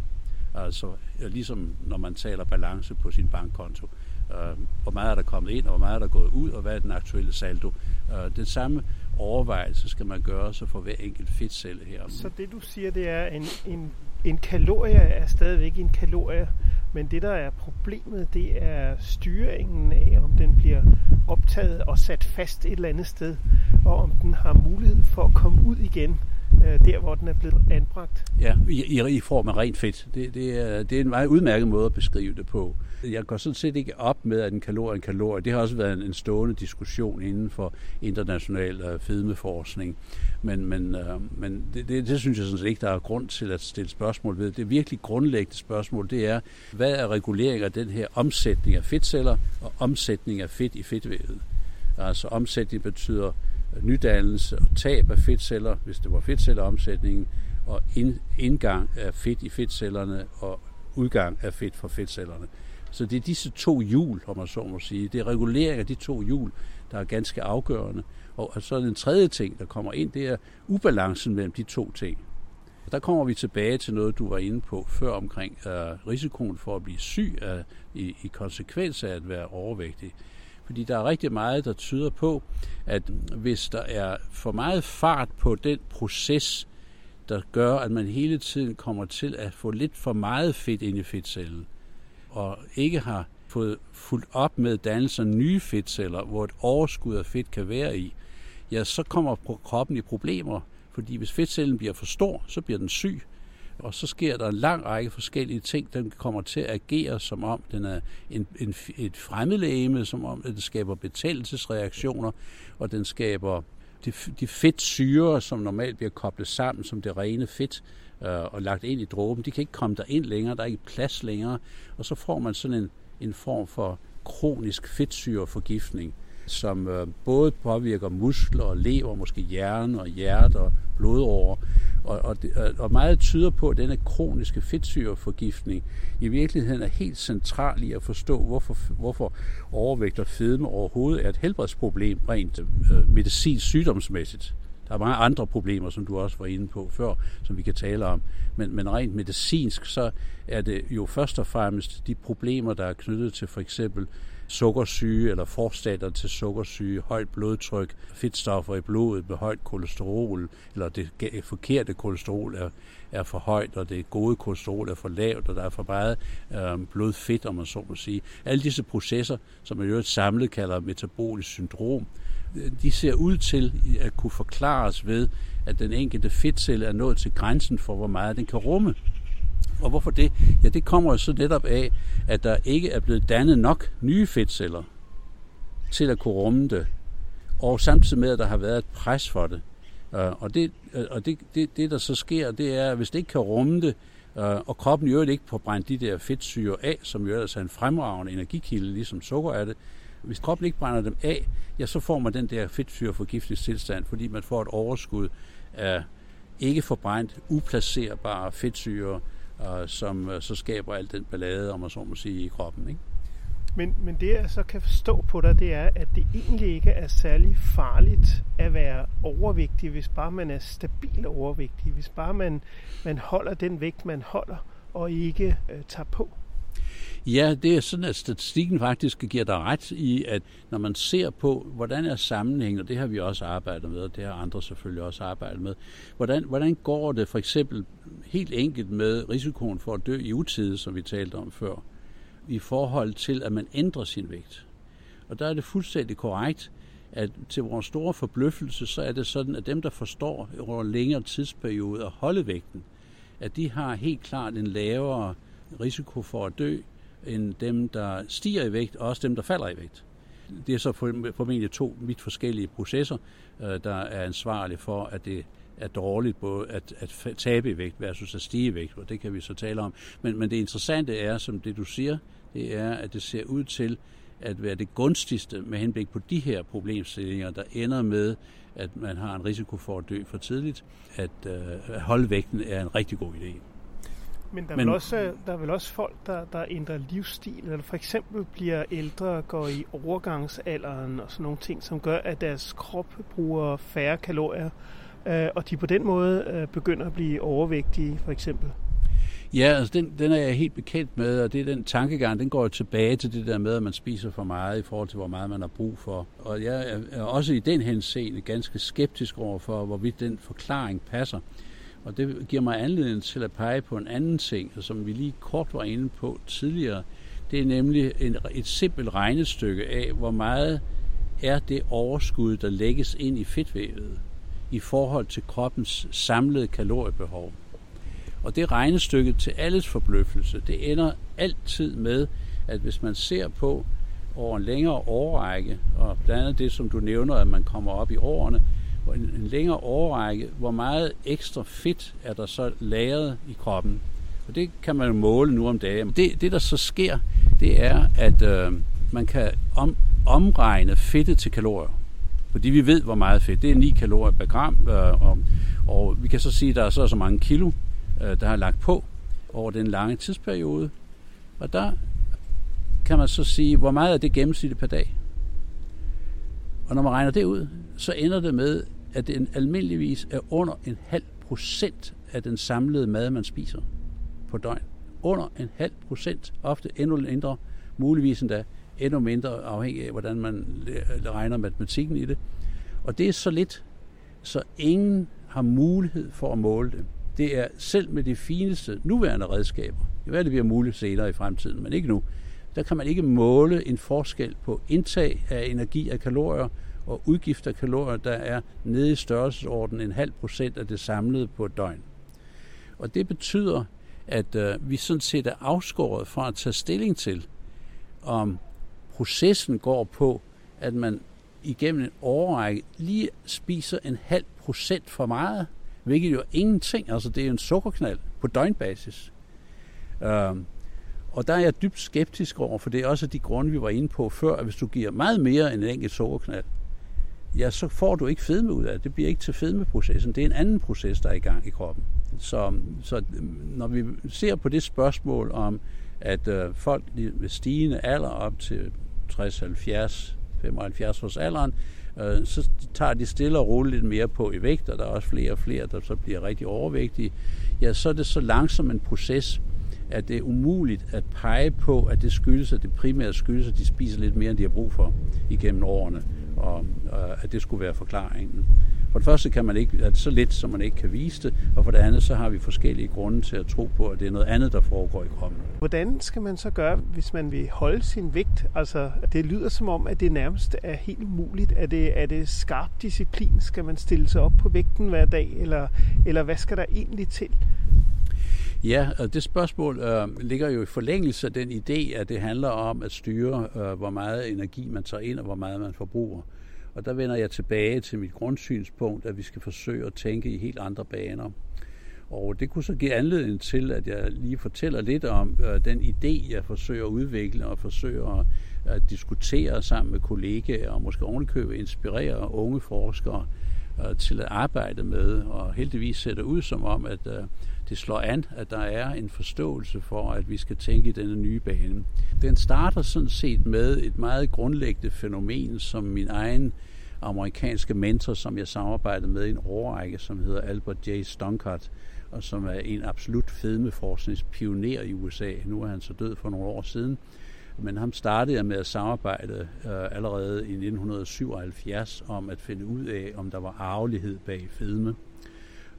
Altså ligesom når man taler balance på sin bankkonto. Øh, hvor meget er der kommet ind, og hvor meget er der gået ud, og hvad er den aktuelle saldo. Uh, den samme overvejelse skal man gøre sig for hver enkelt fedtcelle her. Så det du siger, det er, en, en, en kalorie er stadigvæk en kalorie, men det der er problemet, det er styringen af, om den bliver optaget og sat fast et eller andet sted, og om den har mulighed for at komme ud igen øh, der, hvor den er blevet anbragt. Ja, i, i form af rent fedt. Det, det, er, det er en meget udmærket måde at beskrive det på. Jeg går sådan set ikke op med, at en kalorie er en kalorie. Det har også været en, en stående diskussion inden for international øh, fedmeforskning. Men, men, øh, men det, det, det synes jeg sådan set ikke, der er grund til at stille spørgsmål ved. Det virkelig grundlæggende spørgsmål, det er, hvad er regulering af den her omsætning af fedtceller og omsætning af fedt i fedtvævet? Altså omsætning betyder nydannelse og tab af fedtceller, hvis det var fedtcelleomsætningen, og indgang af fedt i fedtcellerne og udgang af fedt fra fedtcellerne. Så det er disse to hjul, om man så må sige. Det er regulering af de to hjul, der er ganske afgørende. Og så er den tredje ting, der kommer ind, det er ubalancen mellem de to ting. Og der kommer vi tilbage til noget, du var inde på før omkring uh, risikoen for at blive syg uh, i, i konsekvens af at være overvægtig. Fordi der er rigtig meget, der tyder på, at hvis der er for meget fart på den proces, der gør, at man hele tiden kommer til at få lidt for meget fedt ind i fedtcellen, og ikke har fået fuldt op med dannelsen af nye fedtceller, hvor et overskud af fedt kan være i, ja, så kommer kroppen i problemer, fordi hvis fedtcellen bliver for stor, så bliver den syg, og så sker der en lang række forskellige ting. Den kommer til at agere, som om den er en, en, et fremmedlægeme, som om den skaber betændelsesreaktioner, og den skaber de, de fedtsyre, som normalt bliver koblet sammen som det rene fedt, øh, og lagt ind i dråben, de kan ikke komme der ind længere, der er ikke plads længere, og så får man sådan en, en form for kronisk fedtsyreforgiftning, som øh, både påvirker muskler og lever, måske hjerne og hjerte og blodårer. Og, og, og meget tyder på, at denne kroniske fedtsyreforgiftning i virkeligheden er helt central i at forstå, hvorfor, hvorfor overvægt og fedme overhovedet er et helbredsproblem rent øh, medicinsk sygdomsmæssigt. Der er mange andre problemer, som du også var inde på før, som vi kan tale om. Men, men rent medicinsk, så er det jo først og fremmest de problemer, der er knyttet til for eksempel sukkersyge eller forstater til sukkersyge, højt blodtryk, fedtstoffer i blodet med højt kolesterol, eller det forkerte kolesterol er, er for højt, og det gode kolesterol er for lavt, og der er for meget øh, blodfedt, om man så må sige. Alle disse processer, som man jo et samlet kalder metabolisk syndrom, de ser ud til at kunne forklares ved, at den enkelte fedtcelle er nået til grænsen for, hvor meget den kan rumme. Og hvorfor det? Ja, det kommer jo så netop af, at der ikke er blevet dannet nok nye fedtceller til at kunne rumme det. Og samtidig med, at der har været et pres for det. Øh, og det, øh, og det, det, det der så sker, det er, at hvis det ikke kan rumme det, øh, og kroppen jo ikke får brændt de der fedtsyre af, som jo ellers er en fremragende energikilde, ligesom sukker er det, hvis kroppen ikke brænder dem af, ja, så får man den der fedtsyreforgiftningstilstand, fordi man får et overskud af ikke forbrændt, uplacerbare fedtsyre, øh, som øh, så skaber al den ballade, om man så må sige, i kroppen. Ikke? Men, men det jeg så kan forstå på dig, det er, at det egentlig ikke er særlig farligt at være overvægtig, hvis bare man er stabil overvægtig, hvis bare man, man holder den vægt, man holder, og ikke øh, tager på. Ja, det er sådan, at statistikken faktisk giver dig ret i, at når man ser på, hvordan er sammenhængen, og det har vi også arbejdet med, og det har andre selvfølgelig også arbejdet med, hvordan, hvordan går det for eksempel helt enkelt med risikoen for at dø i utide, som vi talte om før, i forhold til, at man ændrer sin vægt. Og der er det fuldstændig korrekt, at til vores store forbløffelse, så er det sådan, at dem, der forstår over længere tidsperiode at holde vægten, at de har helt klart en lavere risiko for at dø, end dem, der stiger i vægt, og også dem, der falder i vægt. Det er så formentlig to vidt forskellige processer, øh, der er ansvarlige for, at det er dårligt både at, at tabe i vægt versus at stige i vægt, og det kan vi så tale om. Men, men det interessante er, som det du siger, det er, at det ser ud til at være det gunstigste med henblik på de her problemstillinger, der ender med, at man har en risiko for at dø for tidligt, at, øh, at holde vægten er en rigtig god idé. Men der er, Men, vel også, der er vel også folk, der, der ændrer livsstil, eller for eksempel bliver ældre går i overgangsalderen og sådan nogle ting, som gør, at deres krop bruger færre kalorier, øh, og de på den måde øh, begynder at blive overvægtige, for eksempel. Ja, altså den, den er jeg helt bekendt med, og det er den tankegang, den går jo tilbage til det der med, at man spiser for meget i forhold til, hvor meget man har brug for. Og jeg er også i den henseende ganske skeptisk over for, hvorvidt den forklaring passer. Og det giver mig anledning til at pege på en anden ting, som vi lige kort var inde på tidligere. Det er nemlig en, et simpelt regnestykke af, hvor meget er det overskud, der lægges ind i fedtvævet i forhold til kroppens samlede kaloriebehov. Og det regnestykke til alles forbløffelse, det ender altid med, at hvis man ser på over en længere årrække, og blandt andet det, som du nævner, at man kommer op i årene, en, en længere årrække, hvor meget ekstra fedt er der så lagret i kroppen. Og det kan man jo måle nu om dagen. Det, det der så sker, det er, at øh, man kan om, omregne fedtet til kalorier. Fordi vi ved, hvor meget fedt. Det er 9 kalorier per gram, øh, og, og vi kan så sige, at der er så så mange kilo, øh, der har lagt på over den lange tidsperiode. Og der kan man så sige, hvor meget er det gennemsnit per dag? Og når man regner det ud, så ender det med, at den almindeligvis er under en halv procent af den samlede mad, man spiser på døgn. Under en halv procent, ofte endnu mindre, muligvis endda endnu mindre afhængig af, hvordan man øh, regner matematikken i det. Og det er så lidt, så ingen har mulighed for at måle det. Det er selv med de fineste nuværende redskaber, det være, det bliver muligt senere i fremtiden, men ikke nu, der kan man ikke måle en forskel på indtag af energi og kalorier og udgift af kalorier, der er nede i størrelsesordenen en halv procent af det samlede på et døgn. Og det betyder, at øh, vi sådan set er afskåret fra at tage stilling til, om processen går på, at man igennem en årrække lige spiser en halv procent for meget, hvilket jo er ingenting. Altså det er en sukkerknald på døgnbasis. Øhm, og der er jeg dybt skeptisk over, for det er også de grunde, vi var inde på før, at hvis du giver meget mere end en enkelt sukkerknald, ja, så får du ikke fedme ud af det. Det bliver ikke til fedmeprocessen. Det er en anden proces, der er i gang i kroppen. Så, så mm, når vi ser på det spørgsmål om, at øh, folk med stigende alder op til 60, 70, 75 års alderen, øh, så tager de stille og roligt lidt mere på i vægt, og der er også flere og flere, der så bliver rigtig overvægtige. Ja, så er det så langsom en proces, at det er umuligt at pege på, at det skyldes, at det primært skyldes, at de spiser lidt mere, end de har brug for igennem årene, og, og at det skulle være forklaringen. For det første kan man ikke, at så lidt, som man ikke kan vise det, og for det andet, så har vi forskellige grunde til at tro på, at det er noget andet, der foregår i kroppen. Hvordan skal man så gøre, hvis man vil holde sin vægt? Altså, det lyder som om, at det nærmest er helt umuligt. Er det, er det skarp disciplin? Skal man stille sig op på vægten hver dag, eller, eller hvad skal der egentlig til? Ja, og det spørgsmål øh, ligger jo i forlængelse af den idé, at det handler om at styre, øh, hvor meget energi man tager ind, og hvor meget man forbruger. Og der vender jeg tilbage til mit grundsynspunkt, at vi skal forsøge at tænke i helt andre baner. Og det kunne så give anledning til, at jeg lige fortæller lidt om øh, den idé, jeg forsøger at udvikle og forsøger at diskutere sammen med kollegaer og måske ovenikøbet inspirere unge forskere øh, til at arbejde med. Og heldigvis ser det ud som om, at øh, det slår an, at der er en forståelse for, at vi skal tænke i denne nye bane. Den starter sådan set med et meget grundlæggende fænomen, som min egen amerikanske mentor, som jeg samarbejdede med i en årrække, som hedder Albert J. Stonkart, og som er en absolut fedmeforskningspioner i USA. Nu er han så død for nogle år siden. Men ham startede jeg med at samarbejde øh, allerede i 1977 om at finde ud af, om der var arvelighed bag fedme.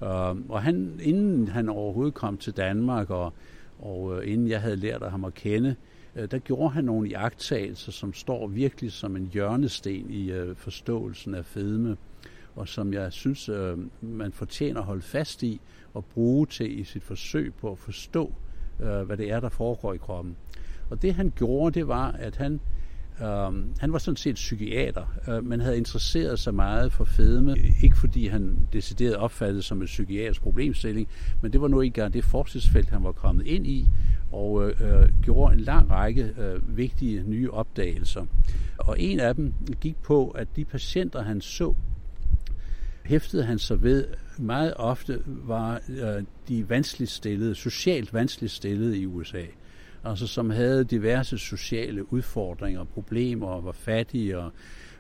Øhm, og han, inden han overhovedet kom til Danmark, og, og øh, inden jeg havde lært af ham at kende, øh, der gjorde han nogle iagttagelser, som står virkelig som en hjørnesten i øh, forståelsen af fedme, og som jeg synes, man fortjener at holde fast i og bruge til i sit forsøg på at forstå, hvad det er, der foregår i kroppen. Og det han gjorde, det var, at han Um, han var sådan set psykiater, uh, men havde interesseret sig meget for fedme. Ikke fordi han decideret opfattede som en psykiatrisk problemstilling, men det var nu ikke det forskningsfelt, han var kommet ind i, og uh, gjorde en lang række uh, vigtige nye opdagelser. Og en af dem gik på, at de patienter, han så, hæftede han sig ved meget ofte var uh, de vanskeligt stillede, socialt vanskeligt stillede i USA altså som havde diverse sociale udfordringer, og problemer og var fattige og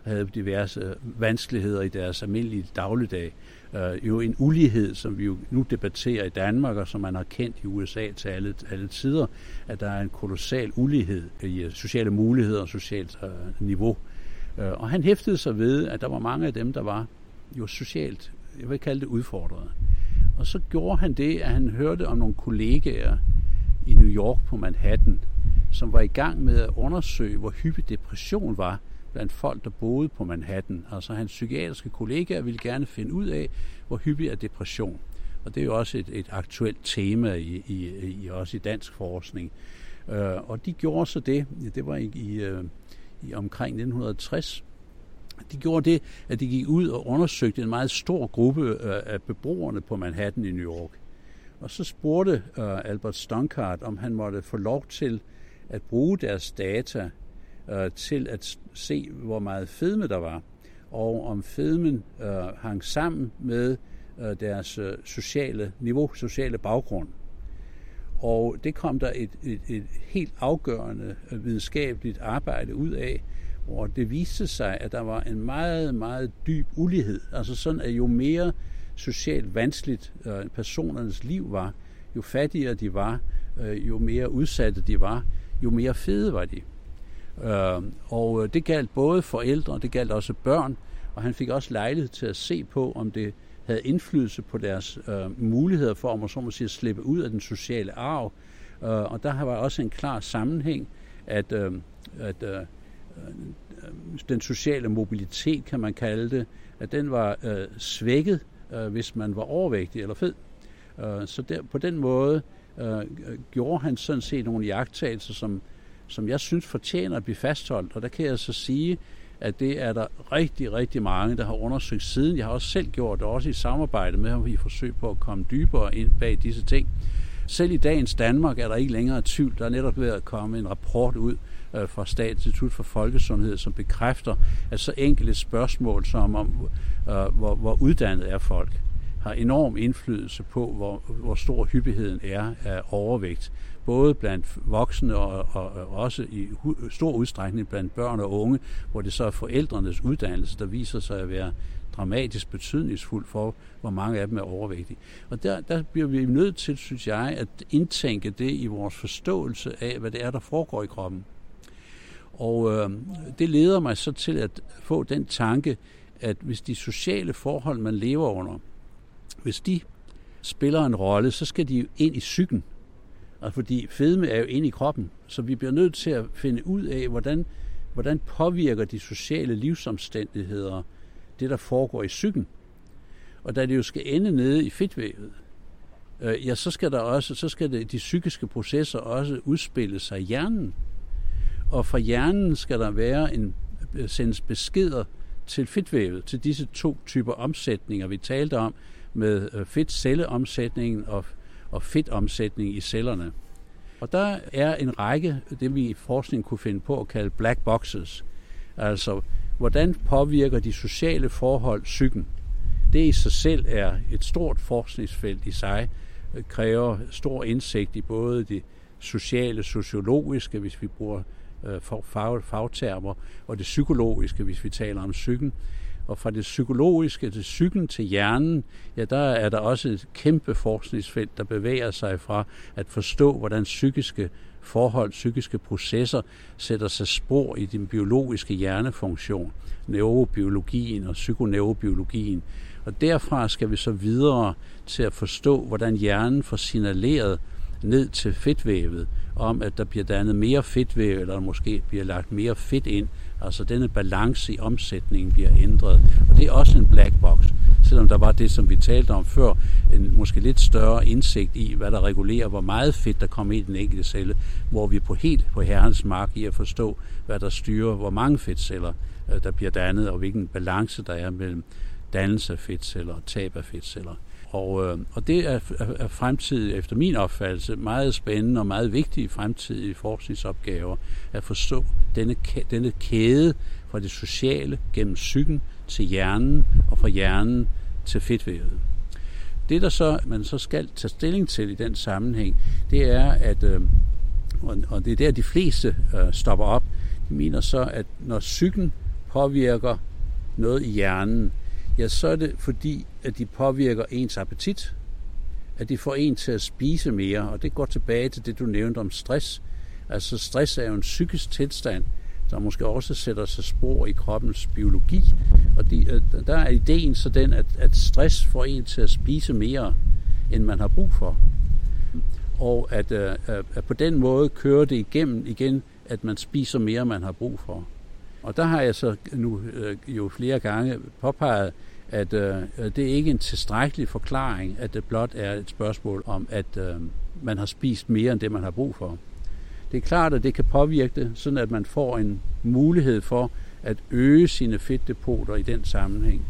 havde diverse vanskeligheder i deres almindelige dagligdag. Uh, jo en ulighed, som vi jo nu debatterer i Danmark, og som man har kendt i USA til alle, alle tider, at der er en kolossal ulighed i øh, sociale muligheder og socialt uh, niveau. Uh, og han hæftede sig ved, at der var mange af dem, der var jo socialt, jeg vil kalde det udfordrede. Og så gjorde han det, at han hørte om nogle kollegaer, i New York på Manhattan, som var i gang med at undersøge, hvor hyppig depression var blandt folk, der boede på Manhattan. Altså hans psykiatriske kollegaer ville gerne finde ud af, hvor hyppig er depression. Og det er jo også et, et aktuelt tema i, i, i også i dansk forskning. Uh, og de gjorde så det, det var i, i, uh, i omkring 1960, de gjorde det, at de gik ud og undersøgte en meget stor gruppe uh, af beboerne på Manhattan i New York. Og så spurgte uh, Albert Stonkart, om han måtte få lov til at bruge deres data uh, til at se, hvor meget fedme der var, og om fedmen uh, hang sammen med uh, deres uh, sociale niveau, sociale baggrund. Og det kom der et, et, et helt afgørende videnskabeligt arbejde ud af, hvor det viste sig, at der var en meget, meget dyb ulighed. Altså sådan, at jo mere socialt vanskeligt øh, personernes liv var, jo fattigere de var, øh, jo mere udsatte de var, jo mere fede var de. Øh, og øh, det galt både forældre, og det galt også børn, og han fik også lejlighed til at se på, om det havde indflydelse på deres øh, muligheder for, om så må sige, at slippe ud af den sociale arv. Øh, og der var også en klar sammenhæng, at, øh, at øh, øh, den sociale mobilitet, kan man kalde det, at den var øh, svækket, øh, hvis man var overvægtig eller fed. Øh, så der, på den måde øh, gjorde han sådan set nogle jagttagelser, som, som jeg synes fortjener at blive fastholdt. Og der kan jeg så sige, at det er der rigtig, rigtig mange, der har undersøgt siden. Jeg har også selv gjort det, også i samarbejde med ham i forsøg på at komme dybere ind bag disse ting. Selv i dagens Danmark er der ikke længere tvivl. Der er netop ved at komme en rapport ud øh, fra Statens Institut for Folkesundhed, som bekræfter, at så enkelt spørgsmål som om, øh, hvor, hvor uddannet er folk, har enorm indflydelse på, hvor, hvor stor hyppigheden er af overvægt. Både blandt voksne og, og, og også i stor udstrækning blandt børn og unge, hvor det så er forældrenes uddannelse, der viser sig at være dramatisk betydningsfuld for, hvor mange af dem er overvægtige. Og der, der bliver vi nødt til, synes jeg, at indtænke det i vores forståelse af, hvad det er, der foregår i kroppen. Og øh, det leder mig så til at få den tanke, at hvis de sociale forhold, man lever under, hvis de spiller en rolle, så skal de jo ind i psyken. Altså fordi fedme er jo inde i kroppen, så vi bliver nødt til at finde ud af, hvordan, hvordan påvirker de sociale livsomstændigheder det, der foregår i psyken. Og da det jo skal ende nede i fedtvævet, øh, ja, så skal der også, så skal det, de psykiske processer også udspille sig i hjernen. Og fra hjernen skal der være en øh, sendes beskeder til fedtvævet, til disse to typer omsætninger, vi talte om, med øh, fedtcelleomsætningen og, og fedtomsætning i cellerne. Og der er en række, øh, det vi i forskning kunne finde på at kalde black boxes. Altså, hvordan påvirker de sociale forhold psyken? Det i sig selv er et stort forskningsfelt i sig, kræver stor indsigt i både det sociale, sociologiske, hvis vi bruger øh, fag, fagtermer, og det psykologiske, hvis vi taler om psyken. Og fra det psykologiske til psyken til hjernen, ja, der er der også et kæmpe forskningsfelt, der bevæger sig fra at forstå, hvordan psykiske forhold, psykiske processer sætter sig spor i den biologiske hjernefunktion, neurobiologien og psykoneurobiologien. Og derfra skal vi så videre til at forstå, hvordan hjernen får signaleret ned til fedtvævet, om at der bliver dannet mere fedtvæv, eller måske bliver lagt mere fedt ind, Altså denne balance i omsætningen bliver ændret. Og det er også en black box, selvom der var det, som vi talte om før, en måske lidt større indsigt i, hvad der regulerer, hvor meget fedt der kommer i den enkelte celle, hvor vi på helt på herrens mark i at forstå, hvad der styrer, hvor mange fedtceller øh, der bliver dannet, og hvilken balance der er mellem dannelse af fedtceller og tab af fedtceller. Og, øh, og det er, er fremtidig, efter min opfattelse, meget spændende og meget vigtige fremtidige forskningsopgaver at forstå denne, denne kæde fra det sociale gennem psyken til hjernen og fra hjernen til fedtvævet. Det, der så, man så skal tage stilling til i den sammenhæng, det er, at, øh, og det er der, de fleste øh, stopper op, de mener så, at når psyken påvirker noget i hjernen, ja, så er det fordi, at de påvirker ens appetit, at de får en til at spise mere, og det går tilbage til det, du nævnte om stress. Altså stress er jo en psykisk tilstand, der måske også sætter sig spor i kroppens biologi, og de, øh, der er ideen så den, at, at stress får en til at spise mere, end man har brug for. Og at, at, at på den måde kører det igennem igen, at man spiser mere, end man har brug for. Og der har jeg så nu øh, jo flere gange påpeget, at øh, det er ikke en tilstrækkelig forklaring, at det blot er et spørgsmål om, at øh, man har spist mere end det, man har brug for. Det er klart, at det kan påvirke det, sådan at man får en mulighed for at øge sine fedtdepoter i den sammenhæng.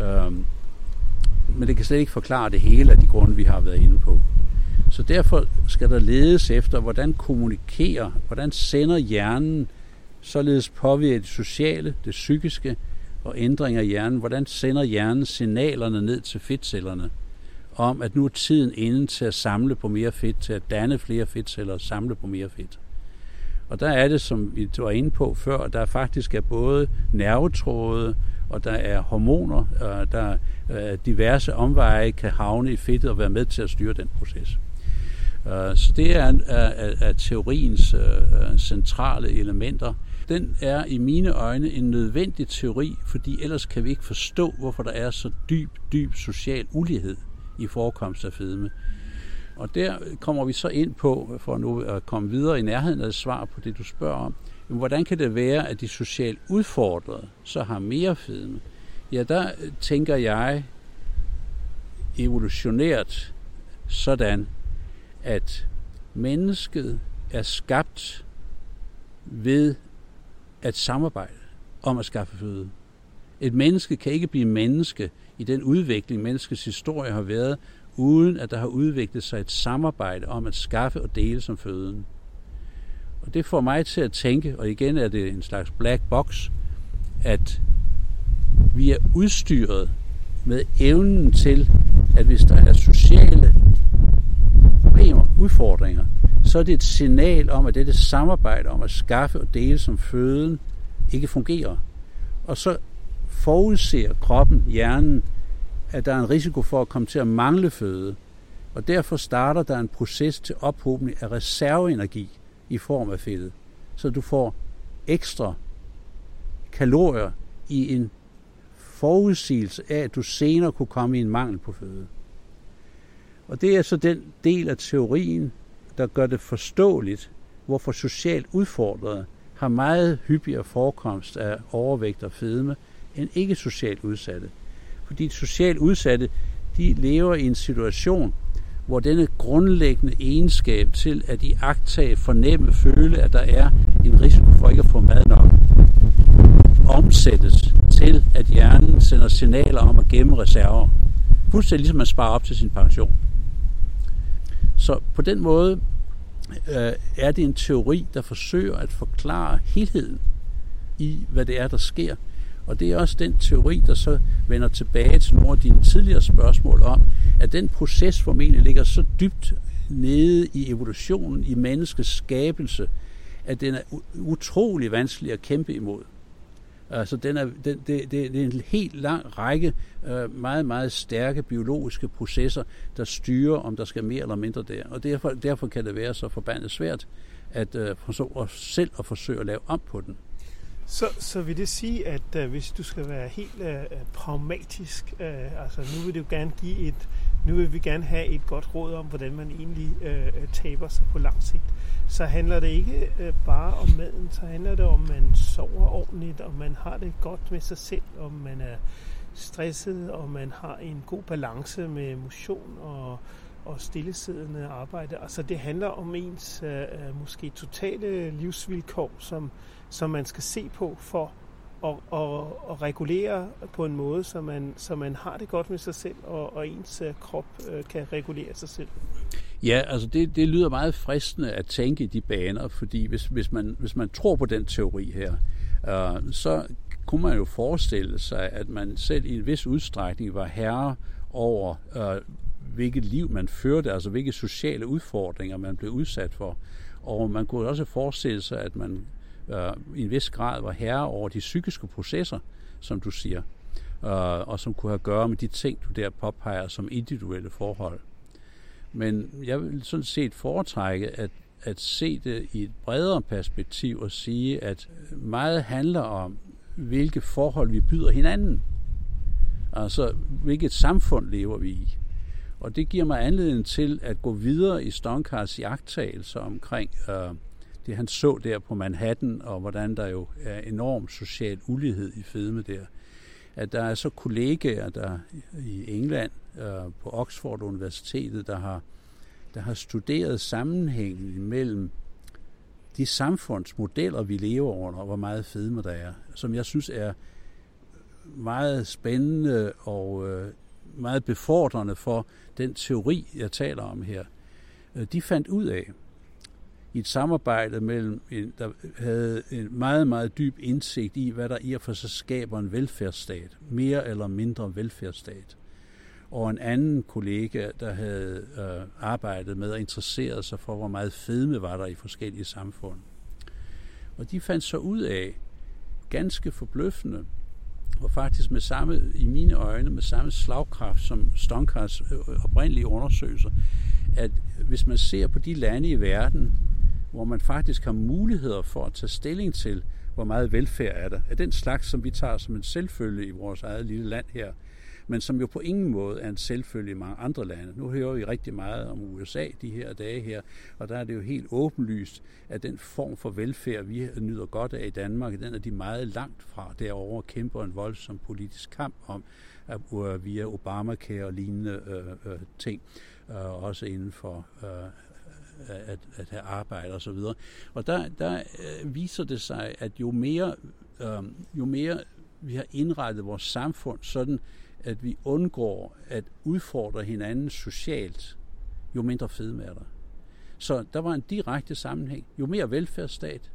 Øh, men det kan slet ikke forklare det hele af de grunde, vi har været inde på. Så derfor skal der ledes efter, hvordan kommunikerer, hvordan sender hjernen således påvirker det sociale, det psykiske og ændringer i hjernen. Hvordan sender hjernen signalerne ned til fedtcellerne om, at nu er tiden inde til at samle på mere fedt, til at danne flere fedtceller og samle på mere fedt. Og der er det, som vi var inde på før, der faktisk er både nervetråde og der er hormoner, og der er diverse omveje kan havne i fedtet og være med til at styre den proces. Øh, så det er, er, er teoriens centrale elementer. Den er i mine øjne en nødvendig teori, fordi ellers kan vi ikke forstå, hvorfor der er så dyb, dyb social ulighed i forekomst af fedme. Og der kommer vi så ind på, for nu at komme videre i nærheden af et svar på det, du spørger om, hvordan kan det være, at de socialt udfordrede så har mere fedme? Ja, der tænker jeg evolutionært sådan, at mennesket er skabt ved at samarbejde om at skaffe føde. Et menneske kan ikke blive menneske i den udvikling, menneskets historie har været, uden at der har udviklet sig et samarbejde om at skaffe og dele som føden. Og det får mig til at tænke, og igen er det en slags black box, at vi er udstyret med evnen til, at hvis der er sociale problemer, udfordringer, så er det et signal om, at dette samarbejde om at skaffe og dele som føden ikke fungerer. Og så forudser kroppen, hjernen, at der er en risiko for at komme til at mangle føde. Og derfor starter der en proces til ophobning af reserveenergi i form af fedtet. Så du får ekstra kalorier i en forudsigelse af, at du senere kunne komme i en mangel på føde. Og det er så den del af teorien, der gør det forståeligt, hvorfor socialt udfordrede har meget hyppigere forekomst af overvægt og fedme end ikke socialt udsatte. Fordi socialt udsatte, de lever i en situation, hvor denne grundlæggende egenskab til at i agtage, fornemme, føle, at der er en risiko for ikke at få mad nok, omsættes til, at hjernen sender signaler om at gemme reserver. Fuldstændig ligesom man sparer op til sin pension. Så på den måde øh, er det en teori, der forsøger at forklare helheden i, hvad det er, der sker. Og det er også den teori, der så vender tilbage til nogle af dine tidligere spørgsmål om, at den proces formentlig ligger så dybt nede i evolutionen, i menneskets skabelse, at den er utrolig vanskelig at kæmpe imod. Altså den er, den, det, det, det er en helt lang række øh, meget, meget stærke biologiske processer, der styrer, om der skal mere eller mindre der. Og derfor, derfor kan det være så forbandet svært at, øh, at selv at forsøge at lave om på den. Så, så vil det sige, at øh, hvis du skal være helt øh, øh pragmatisk, øh, altså nu vil du gerne give et, nu vil vi gerne have et godt råd om, hvordan man egentlig øh, øh, taber sig på lang sigt, så handler det ikke øh, bare om maden, så handler det om, at man sover ordentligt, og man har det godt med sig selv, om man er stresset, og man har en god balance med motion og, og stillesiddende arbejde. Altså det handler om ens øh, øh måske totale livsvilkår, som som man skal se på for og, og, og regulere på en måde, så man, så man har det godt med sig selv, og, og ens øh, krop øh, kan regulere sig selv. Ja, altså det, det lyder meget fristende at tænke i de baner, fordi hvis, hvis, man, hvis man tror på den teori her, øh, så kunne man jo forestille sig, at man selv i en vis udstrækning var herre over, øh, hvilket liv man førte, altså hvilke sociale udfordringer man blev udsat for. Og man kunne også forestille sig, at man øh, i en vis grad var herre over de psykiske processer, som du siger, øh, og som kunne have at gøre med de ting, du der påpeger som individuelle forhold. Men jeg vil sådan set foretrække at, at se det i et bredere perspektiv og sige, at meget handler om, hvilke forhold vi byder hinanden. Altså, hvilket samfund lever vi i. Og det giver mig anledning til at gå videre i Stonkars jagttagelser omkring øh, det han så der på Manhattan, og hvordan der jo er enorm social ulighed i fedme der. At der er så kollegaer der i England øh, på Oxford Universitetet, der har, der har studeret sammenhængen mellem de samfundsmodeller, vi lever under, og hvor meget fedme der er, som jeg synes er meget spændende og øh, meget befordrende for den teori, jeg taler om her. Øh, de fandt ud af, i et samarbejde mellem, en, der havde en meget, meget dyb indsigt i, hvad der i og for sig skaber en velfærdsstat, mere eller mindre velfærdsstat. Og en anden kollega, der havde øh, arbejdet med og interesseret sig for, hvor meget fedme var der i forskellige samfund. Og de fandt så ud af, ganske forbløffende, og faktisk med samme, i mine øjne, med samme slagkraft som Stonkars øh, oprindelige undersøgelser, at hvis man ser på de lande i verden, hvor man faktisk har muligheder for at tage stilling til, hvor meget velfærd er der, af den slags, som vi tager som en selvfølge i vores eget lille land her, men som jo på ingen måde er en selvfølge i mange andre lande. Nu hører vi rigtig meget om USA de her dage her, og der er det jo helt åbenlyst, at den form for velfærd, vi nyder godt af i Danmark, den er de meget langt fra derovre og kæmper en voldsom politisk kamp om, øh, via Obamacare og lignende øh, øh, ting, øh, også inden for øh, at, at have arbejde og så videre. Og der, der øh, viser det sig, at jo mere, øh, jo mere vi har indrettet vores samfund sådan, at vi undgår at udfordre hinanden socialt, jo mindre fedme er der. Så der var en direkte sammenhæng. Jo mere velfærdsstat,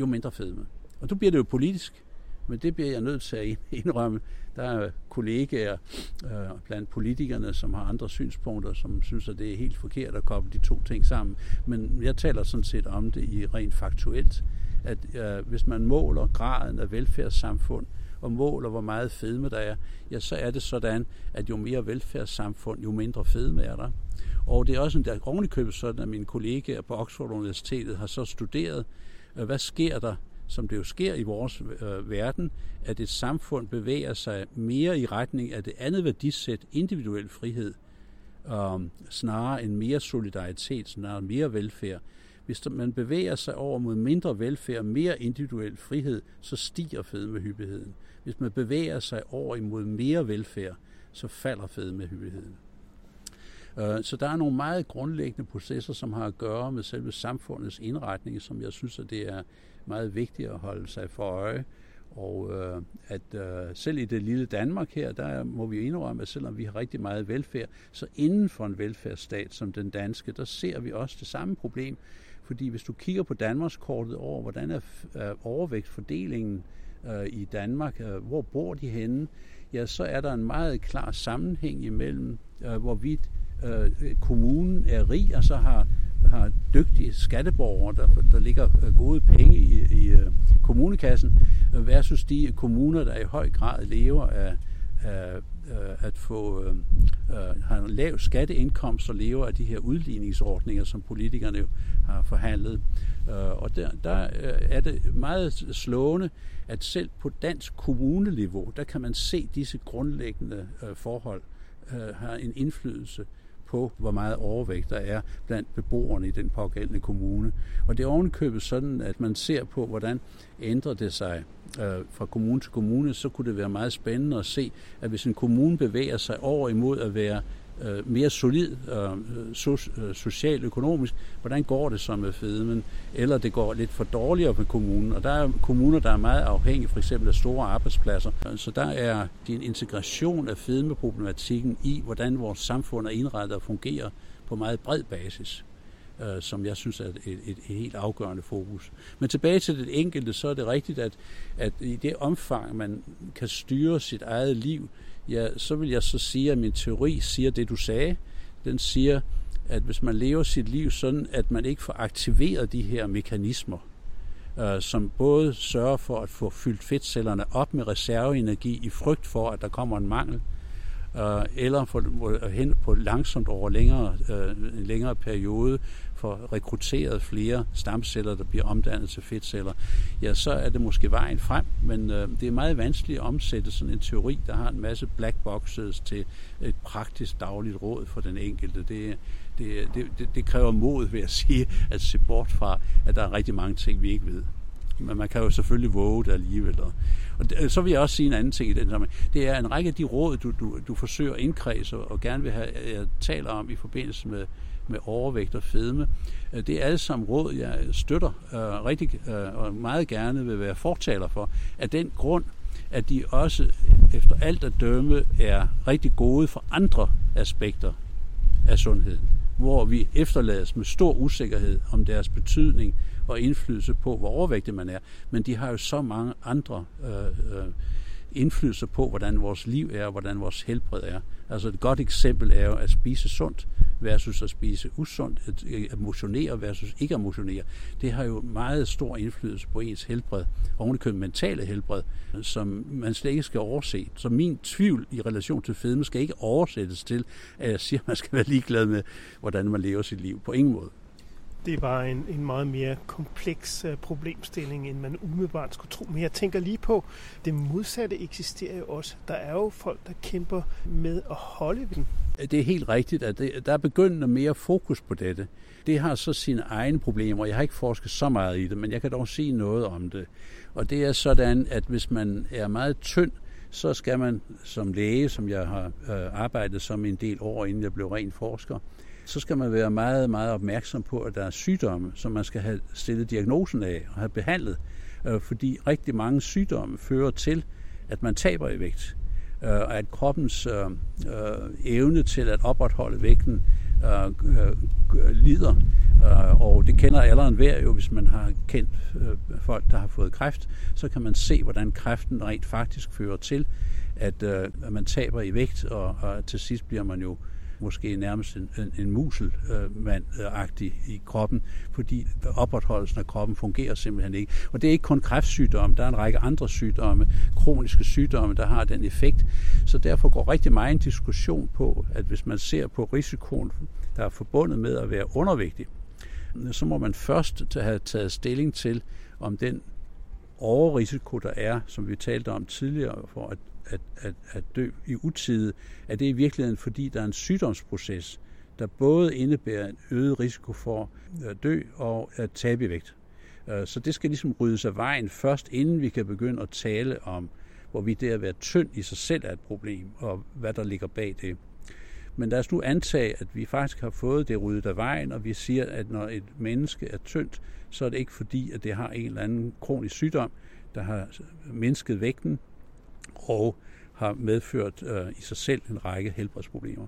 jo mindre fedme. Og du bliver det jo politisk, men det bliver jeg nødt til at <laughs> indrømme. Der er kollegaer øh, blandt politikerne, som har andre synspunkter, som synes, at det er helt forkert at koble de to ting sammen. Men jeg taler sådan set om det i rent faktuelt, at øh, hvis man måler graden af velfærdssamfund, og måler, hvor meget fedme der er, ja, så er det sådan, at jo mere velfærdssamfund, jo mindre fedme er der. Og det er også en der ovenikøbet sådan, at mine kollegaer på Oxford Universitetet har så studeret, øh, hvad sker der, som det jo sker i vores øh, verden, at et samfund bevæger sig mere i retning af det andet værdisæt, individuel frihed, øh, snarere end mere solidaritet, snarere mere velfærd. Hvis man bevæger sig over mod mindre velfærd og mere individuel frihed, så stiger fedmehyppigheden. Hvis man bevæger sig over imod mere velfærd, så falder fedmehyppigheden. Øh, så der er nogle meget grundlæggende processer, som har at gøre med selve samfundets indretning, som jeg synes, at det er meget vigtigt at holde sig for øje. Og øh, at øh, selv i det lille Danmark her, der må vi indrømme, at selvom vi har rigtig meget velfærd, så inden for en velfærdsstat som den danske, der ser vi også det samme problem. Fordi hvis du kigger på Danmarkskortet over, hvordan er øh, overvægtfordelingen øh, i Danmark, øh, hvor bor de henne, ja, så er der en meget klar sammenhæng imellem, øh, hvorvidt øh, kommunen er rig, og så har, har dygtige skatteborgere, der, der ligger øh, gode penge i, i øh, kommunekassen, versus de kommuner, der i høj grad lever af, af øh, at få øh, øh, har en lav skatteindkomst og lever af de her udligningsordninger, som politikerne jo har forhandlet. Øh, og der, der øh, er det meget slående, at selv på dansk kommuneniveau, der kan man se disse grundlæggende øh, forhold øh, har en indflydelse på, hvor meget overvægt der er blandt beboerne i den pågældende kommune. Og det er ovenkøbet sådan, at man ser på, hvordan ændrer det sig øh, fra kommune til kommune, så kunne det være meget spændende at se, at hvis en kommune bevæger sig over imod at være øh, mere solid øh, so, øh, socialøkonomisk, hvordan går det så med fedmen? Eller det går lidt for dårligere med kommunen. Og der er kommuner, der er meget afhængige for eksempel af store arbejdspladser. Så der er en integration af fedmeproblematikken i, hvordan vores samfund er indrettet og fungerer på meget bred basis øh, som jeg synes er et, et, et helt afgørende fokus. Men tilbage til det enkelte, så er det rigtigt, at, at i det omfang, man kan styre sit eget liv, ja, så vil jeg så sige, at min teori siger det, du sagde. Den siger, at hvis man lever sit liv sådan, at man ikke får aktiveret de her mekanismer, øh, som både sørger for at få fyldt fedtcellerne op med reserveenergi i frygt for, at der kommer en mangel, øh, eller for, hen på langsomt over længere, øh, en længere periode får rekrutteret flere stamceller, der bliver omdannet til fedtceller, ja, så er det måske vejen frem, men øh, det er meget vanskeligt at omsætte sådan en teori, der har en masse black boxes til et praktisk dagligt råd for den enkelte. Det, det, det, det kræver mod, vil jeg sige, at se bort fra, at der er rigtig mange ting, vi ikke ved. Men man kan jo selvfølgelig våge det alligevel. Og så vil jeg også sige en anden ting i den sammenhæng. Det er en række af de råd, du, du, du forsøger at indkredse og gerne vil have, jeg taler om i forbindelse med med overvægt og fedme. Øh, det er alle sammen råd, jeg støtter øh, rigtig øh, og meget gerne vil være fortaler for, af den grund, at de også efter alt at dømme er rigtig gode for andre aspekter af sundheden, hvor vi efterlades med stor usikkerhed om deres betydning og indflydelse på, hvor overvægtig man er. Men de har jo så mange andre øh, øh, indflydelse på, hvordan vores liv er, og hvordan vores helbred er. Altså et godt eksempel er jo at spise sundt versus at spise usundt, at motionere versus ikke at motionere. Det har jo meget stor indflydelse på ens helbred, og købet mentale helbred, som man slet ikke skal overse. Så min tvivl i relation til fedme skal ikke oversættes til, at jeg siger, at man skal være ligeglad med, hvordan man lever sit liv. På ingen måde det er bare en, en meget mere kompleks uh, problemstilling, end man umiddelbart skulle tro. Men jeg tænker lige på, det modsatte eksisterer jo også. Der er jo folk, der kæmper med at holde ved den. Det er helt rigtigt, at det, der er begyndende mere fokus på dette. Det har så sine egne problemer. Jeg har ikke forsket så meget i det, men jeg kan dog sige noget om det. Og det er sådan, at hvis man er meget tynd, så skal man som læge, som jeg har øh, arbejdet som en del år, inden jeg blev ren forsker, så skal man være meget, meget opmærksom på, at der er sygdomme, som man skal have stillet diagnosen af og have behandlet. Øh, fordi rigtig mange sygdomme fører til, at man taber i vægt. Øh, og at kroppens øh, evne til at opretholde vægten lider. Og det kender alle hver jo, hvis man har kendt folk, der har fået kræft, så kan man se, hvordan kræften rent faktisk fører til, at man taber i vægt, og til sidst bliver man jo måske nærmest en, en, en muselmand-agtig i kroppen, fordi opretholdelsen af kroppen fungerer simpelthen ikke. Og det er ikke kun kræftsygdomme, der er en række andre sygdomme, kroniske sygdomme, der har den effekt. Så derfor går rigtig meget en diskussion på, at hvis man ser på risikoen, der er forbundet med at være undervægtig, så må man først have taget stilling til, om den overrisiko, der er, som vi talte om tidligere, for at at, at, at dø i utide, er det i virkeligheden, fordi der er en sygdomsproces, der både indebærer en øget risiko for at dø og at tabe i vægt. Øh, så det skal ligesom ryddes af vejen først, inden vi kan begynde at tale om, hvorvidt det at være tynd i sig selv er et problem, og hvad der ligger bag det. Men lad os nu antage, at vi faktisk har fået det ryddet af vejen, og vi siger, at når et menneske er tyndt, så er det ikke fordi, at det har en eller anden kronisk sygdom, der har mindsket vægten, og har medført øh, i sig selv en række helbredsproblemer.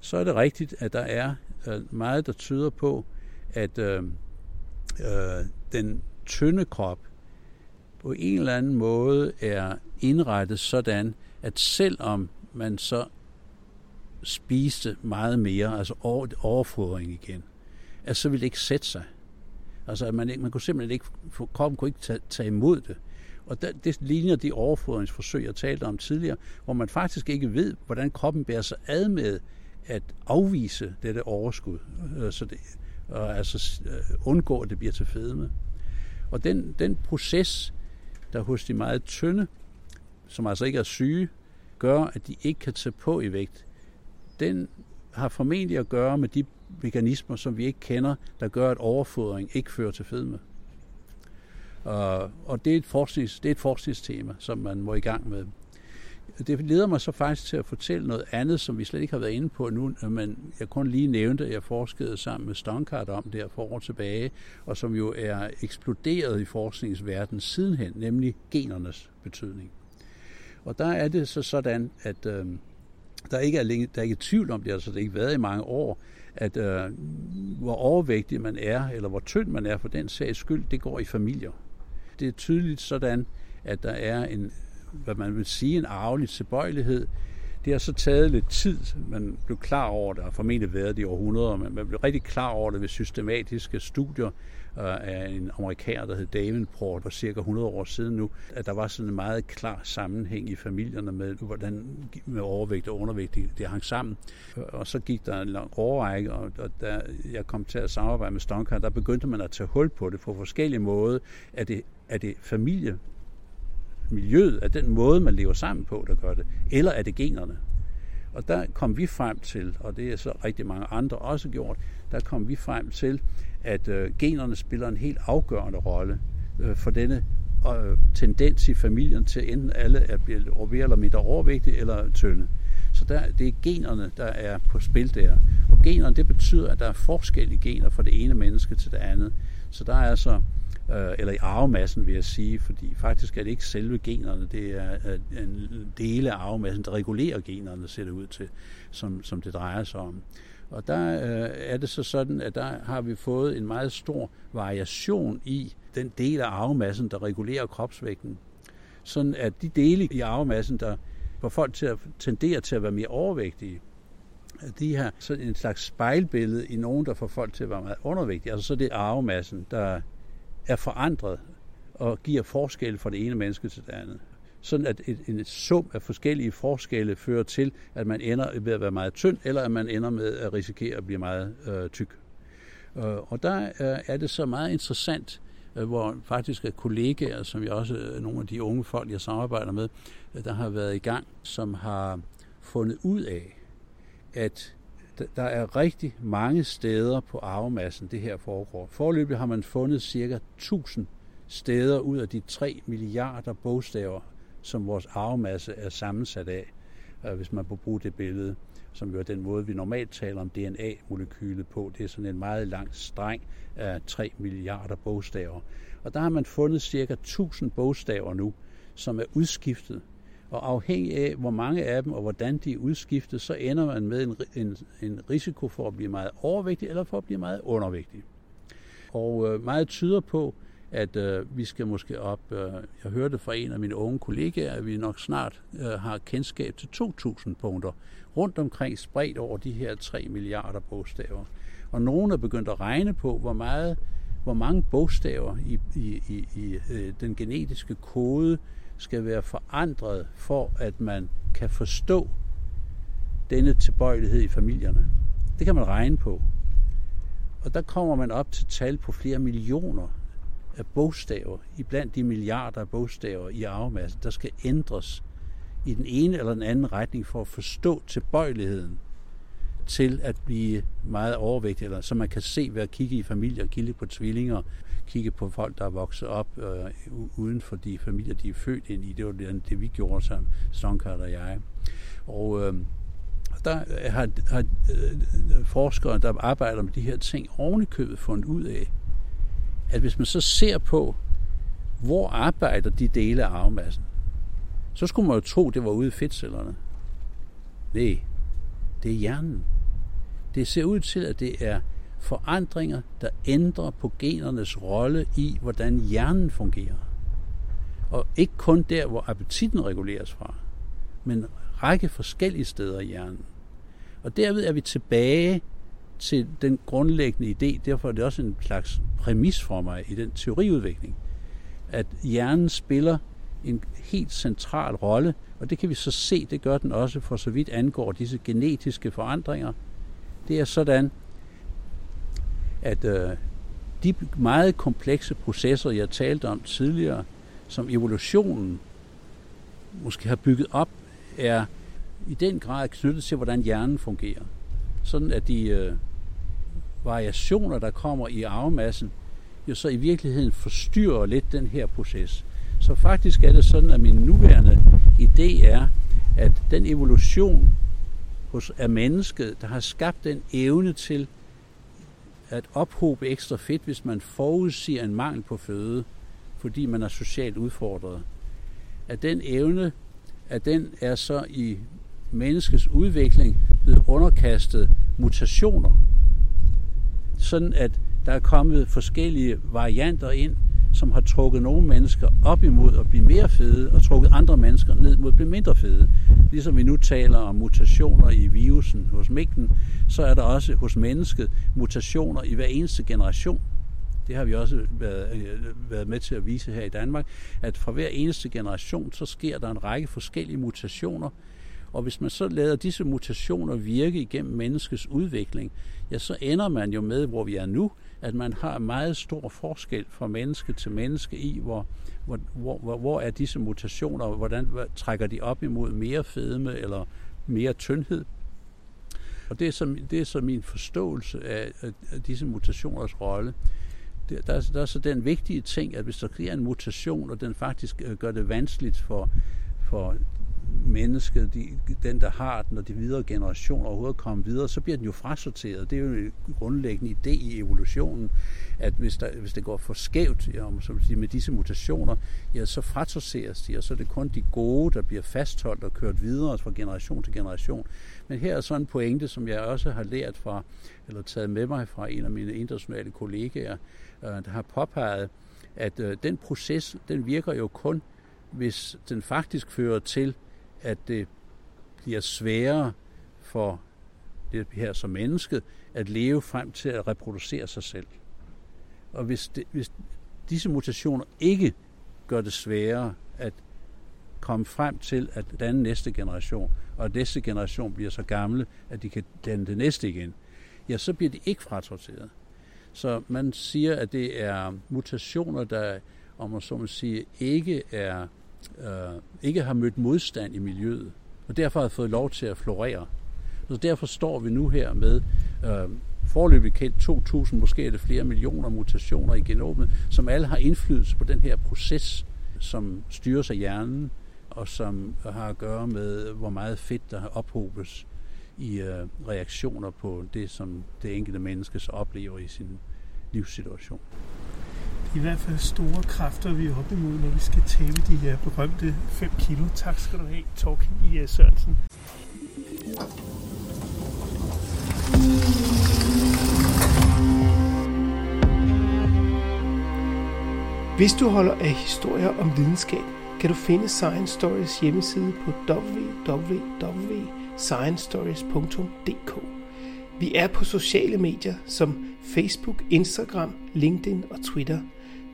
Så er det rigtigt, at der er øh, meget, der tyder på, at øh, øh, den tynde krop på en eller anden måde er indrettet sådan, at selvom man så spiste meget mere, altså overfodring igen, at så ville det ikke sætte sig. Altså, at man, ikke, man kunne simpelthen ikke, kroppen kunne ikke tage, tage imod det. Og der, det ligner de overfodringsforsøg, jeg talte om tidligere, hvor man faktisk ikke ved, hvordan kroppen bærer sig ad med at afvise dette overskud, øh, så det, og altså øh, undgå, at det bliver til fedme. Og den, den proces, der hos de meget tynde, som altså ikke er syge, gør, at de ikke kan tage på i vægt, den har formentlig at gøre med de mekanismer, som vi ikke kender, der gør, at overfodring ikke fører til fedme. Og, og det, er et forsknings, det er et forskningstema, som man må i gang med. Det leder mig så faktisk til at fortælle noget andet, som vi slet ikke har været inde på nu, men jeg kun lige nævnte, at jeg forskede sammen med Stonkart om det her for år tilbage, og som jo er eksploderet i forskningsverdenen sidenhen, nemlig genernes betydning. Og der er det så sådan, at øh, der ikke er, længe, der er ikke tvivl om det, altså det har ikke været i mange år, at øh, hvor overvægtig man er, eller hvor tynd man er for den sags skyld, det går i familier det er tydeligt sådan, at der er en, hvad man vil sige, en arvelig tilbøjelighed. Det har så taget lidt tid. Man blev klar over det, og formentlig været det i århundreder, men man blev rigtig klar over det ved systematiske studier øh, af en amerikaner, der hed Davenport for cirka 100 år siden nu, at der var sådan en meget klar sammenhæng i familierne med, hvordan med overvægt og undervægt det, det hang sammen. Og så gik der en lang årrække, og, og da jeg kom til at samarbejde med Stonker, der begyndte man at tage hul på det på forskellige måder, at det er det familie, miljøet, er den måde, man lever sammen på, der gør det, eller er det generne? Og der kom vi frem til, og det er så rigtig mange andre også gjort, der kom vi frem til, at øh, generne spiller en helt afgørende rolle øh, for denne øh, tendens i familien til enten alle er blevet mere eller mindre overvægtige eller tynde. Så der, det er generne, der er på spil der. Og generne, det betyder, at der er forskellige gener fra det ene menneske til det andet. Så der er altså øh, eller i arvemassen vil jeg sige, fordi faktisk er det ikke selve generne, det er øh, en del af arvemassen, der regulerer generne, ser det ud til, som, som det drejer sig om. Og der øh, er det så sådan, at der har vi fået en meget stor variation i den del af arvemassen, der regulerer kropsvægten. Sådan at de dele i arvemassen, der får folk til at tendere til at være mere overvægtige, de har sådan en slags spejlbillede i nogen, der får folk til at være meget undervægtige. Altså så det er arvemassen, der er forandret og giver forskel fra det ene menneske til det andet. Sådan at et, en sum af forskellige forskelle fører til, at man ender ved at være meget tynd, eller at man ender med at risikere at blive meget øh, tyk. Øh, og der øh, er det så meget interessant, øh, hvor faktisk er kollegaer, som jeg også øh, nogle af de unge folk, jeg samarbejder med, øh, der har været i gang, som har fundet ud af, at der er rigtig mange steder på arvemassen, det her foregår. Forløbig har man fundet cirka 1000 steder ud af de 3 milliarder bogstaver, som vores arvemasse er sammensat af, øh, hvis man må bruge det billede, som jo er den måde, vi normalt taler om DNA-molekylet på. Det er sådan en meget lang streng af 3 milliarder bogstaver. Og der har man fundet cirka 1000 bogstaver nu, som er udskiftet og afhængig af, hvor mange af dem og hvordan de er udskiftet, så ender man med en, en, en risiko for at blive meget overvægtig eller for at blive meget undervægtig. Og øh, meget tyder på, at øh, vi skal måske op, øh, jeg hørte fra en af mine unge kollegaer, at vi nok snart øh, har kendskab til 2.000 punkter rundt omkring spredt over de her 3 milliarder bogstaver. Og nogen er begyndt at regne på, hvor meget hvor mange bogstaver i, i, i, i øh, den genetiske kode skal være forandret for, at man kan forstå denne tilbøjelighed i familierne. Det kan man regne på. Og der kommer man op til tal på flere millioner af bogstaver, i blandt de milliarder af bogstaver i arvemassen, der skal ændres i den ene eller den anden retning for at forstå tilbøjeligheden til at blive meget overvægtig, eller så man kan se ved at kigge i familier, kigge på tvillinger, kigge på folk, der er vokset op øh, uden for de familier, de er født ind i. Det var det, det vi gjorde som Stonkart og jeg. Og øh, der har, har øh, forskere, der arbejder med de her ting, ovenikøbet fundet ud af, at hvis man så ser på, hvor arbejder de dele af arvemassen, så skulle man jo tro, det var ude i fedtcellerne. Nej, det er hjernen. Det ser ud til, at det er forandringer, der ændrer på genernes rolle i, hvordan hjernen fungerer. Og ikke kun der, hvor appetitten reguleres fra, men række forskellige steder i hjernen. Og derved er vi tilbage til den grundlæggende idé, derfor er det også en slags præmis for mig i den teoriudvikling, at hjernen spiller en helt central rolle, og det kan vi så se, det gør den også for så vidt angår disse genetiske forandringer. Det er sådan, at øh, de meget komplekse processer, jeg talte om tidligere, som evolutionen måske har bygget op, er i den grad knyttet til, hvordan hjernen fungerer. Sådan at de øh, variationer, der kommer i arvemassen, jo så i virkeligheden forstyrrer lidt den her proces. Så faktisk er det sådan, at min nuværende idé er, at den evolution hos, af mennesket, der har skabt den evne til at ophobe ekstra fedt, hvis man forudsiger en mangel på føde, fordi man er socialt udfordret. At den evne, at den er så i menneskets udvikling blevet underkastet mutationer, sådan at der er kommet forskellige varianter ind, som har trukket nogle mennesker op imod at blive mere fede, og trukket andre mennesker ned mod at blive mindre fede. Ligesom vi nu taler om mutationer i virusen hos mængden, så er der også hos mennesket mutationer i hver eneste generation. Det har vi også været, øh, været med til at vise her i Danmark, at fra hver eneste generation, så sker der en række forskellige mutationer, og hvis man så lader disse mutationer virke igennem menneskets udvikling, ja, så ender man jo med, hvor vi er nu, at man har meget stor forskel fra menneske til menneske i, hvor, hvor, hvor, hvor er disse mutationer, og hvordan trækker de op imod mere fedme eller mere tyndhed. Og det er så, det er så min forståelse af, af disse mutationers rolle. Der, der, er, der er så den vigtige ting, at hvis der sker en mutation, og den faktisk øh, gør det vanskeligt for, for mennesket, de, den der har den, og de videre generationer overhovedet kommer videre, så bliver den jo frasorteret. Det er jo en grundlæggende idé i evolutionen, at hvis, der, hvis det går for skævt ja, om, så sige, med disse mutationer, ja, så frasorteres de, og så er det kun de gode, der bliver fastholdt og kørt videre fra generation til generation. Men her er sådan en pointe, som jeg også har lært fra, eller taget med mig fra en af mine internationale kollegaer, øh, der har påpeget, at øh, den proces, den virker jo kun hvis den faktisk fører til, at det bliver sværere for det her som menneske at leve frem til at reproducere sig selv. Og hvis, det, hvis disse mutationer ikke gør det sværere at komme frem til at danne næste generation, og at næste generation bliver så gamle, at de kan danne det næste igen, ja, så bliver de ikke frasorteret. Så man siger, at det er mutationer, der, om man så må sige, ikke, er, øh, ikke har mødt modstand i miljøet, og derfor har fået lov til at florere. Så derfor står vi nu her med øh, forløbig kendt 2.000, måske er det flere millioner mutationer i genomet, som alle har indflydelse på den her proces, som styres af hjernen, og som har at gøre med, hvor meget fedt der ophobes i øh, reaktioner på det, som det enkelte menneske så oplever i sin livssituation. I hvert fald store kræfter, vi er oppe imod, når vi skal tabe de her berømte 5 kilo. Tak skal du have, Torkild I. Sørensen. Hvis du holder af historier om videnskab, kan du finde Science Stories hjemmeside på www.sciencestories.dk. Vi er på sociale medier som Facebook, Instagram, LinkedIn og Twitter.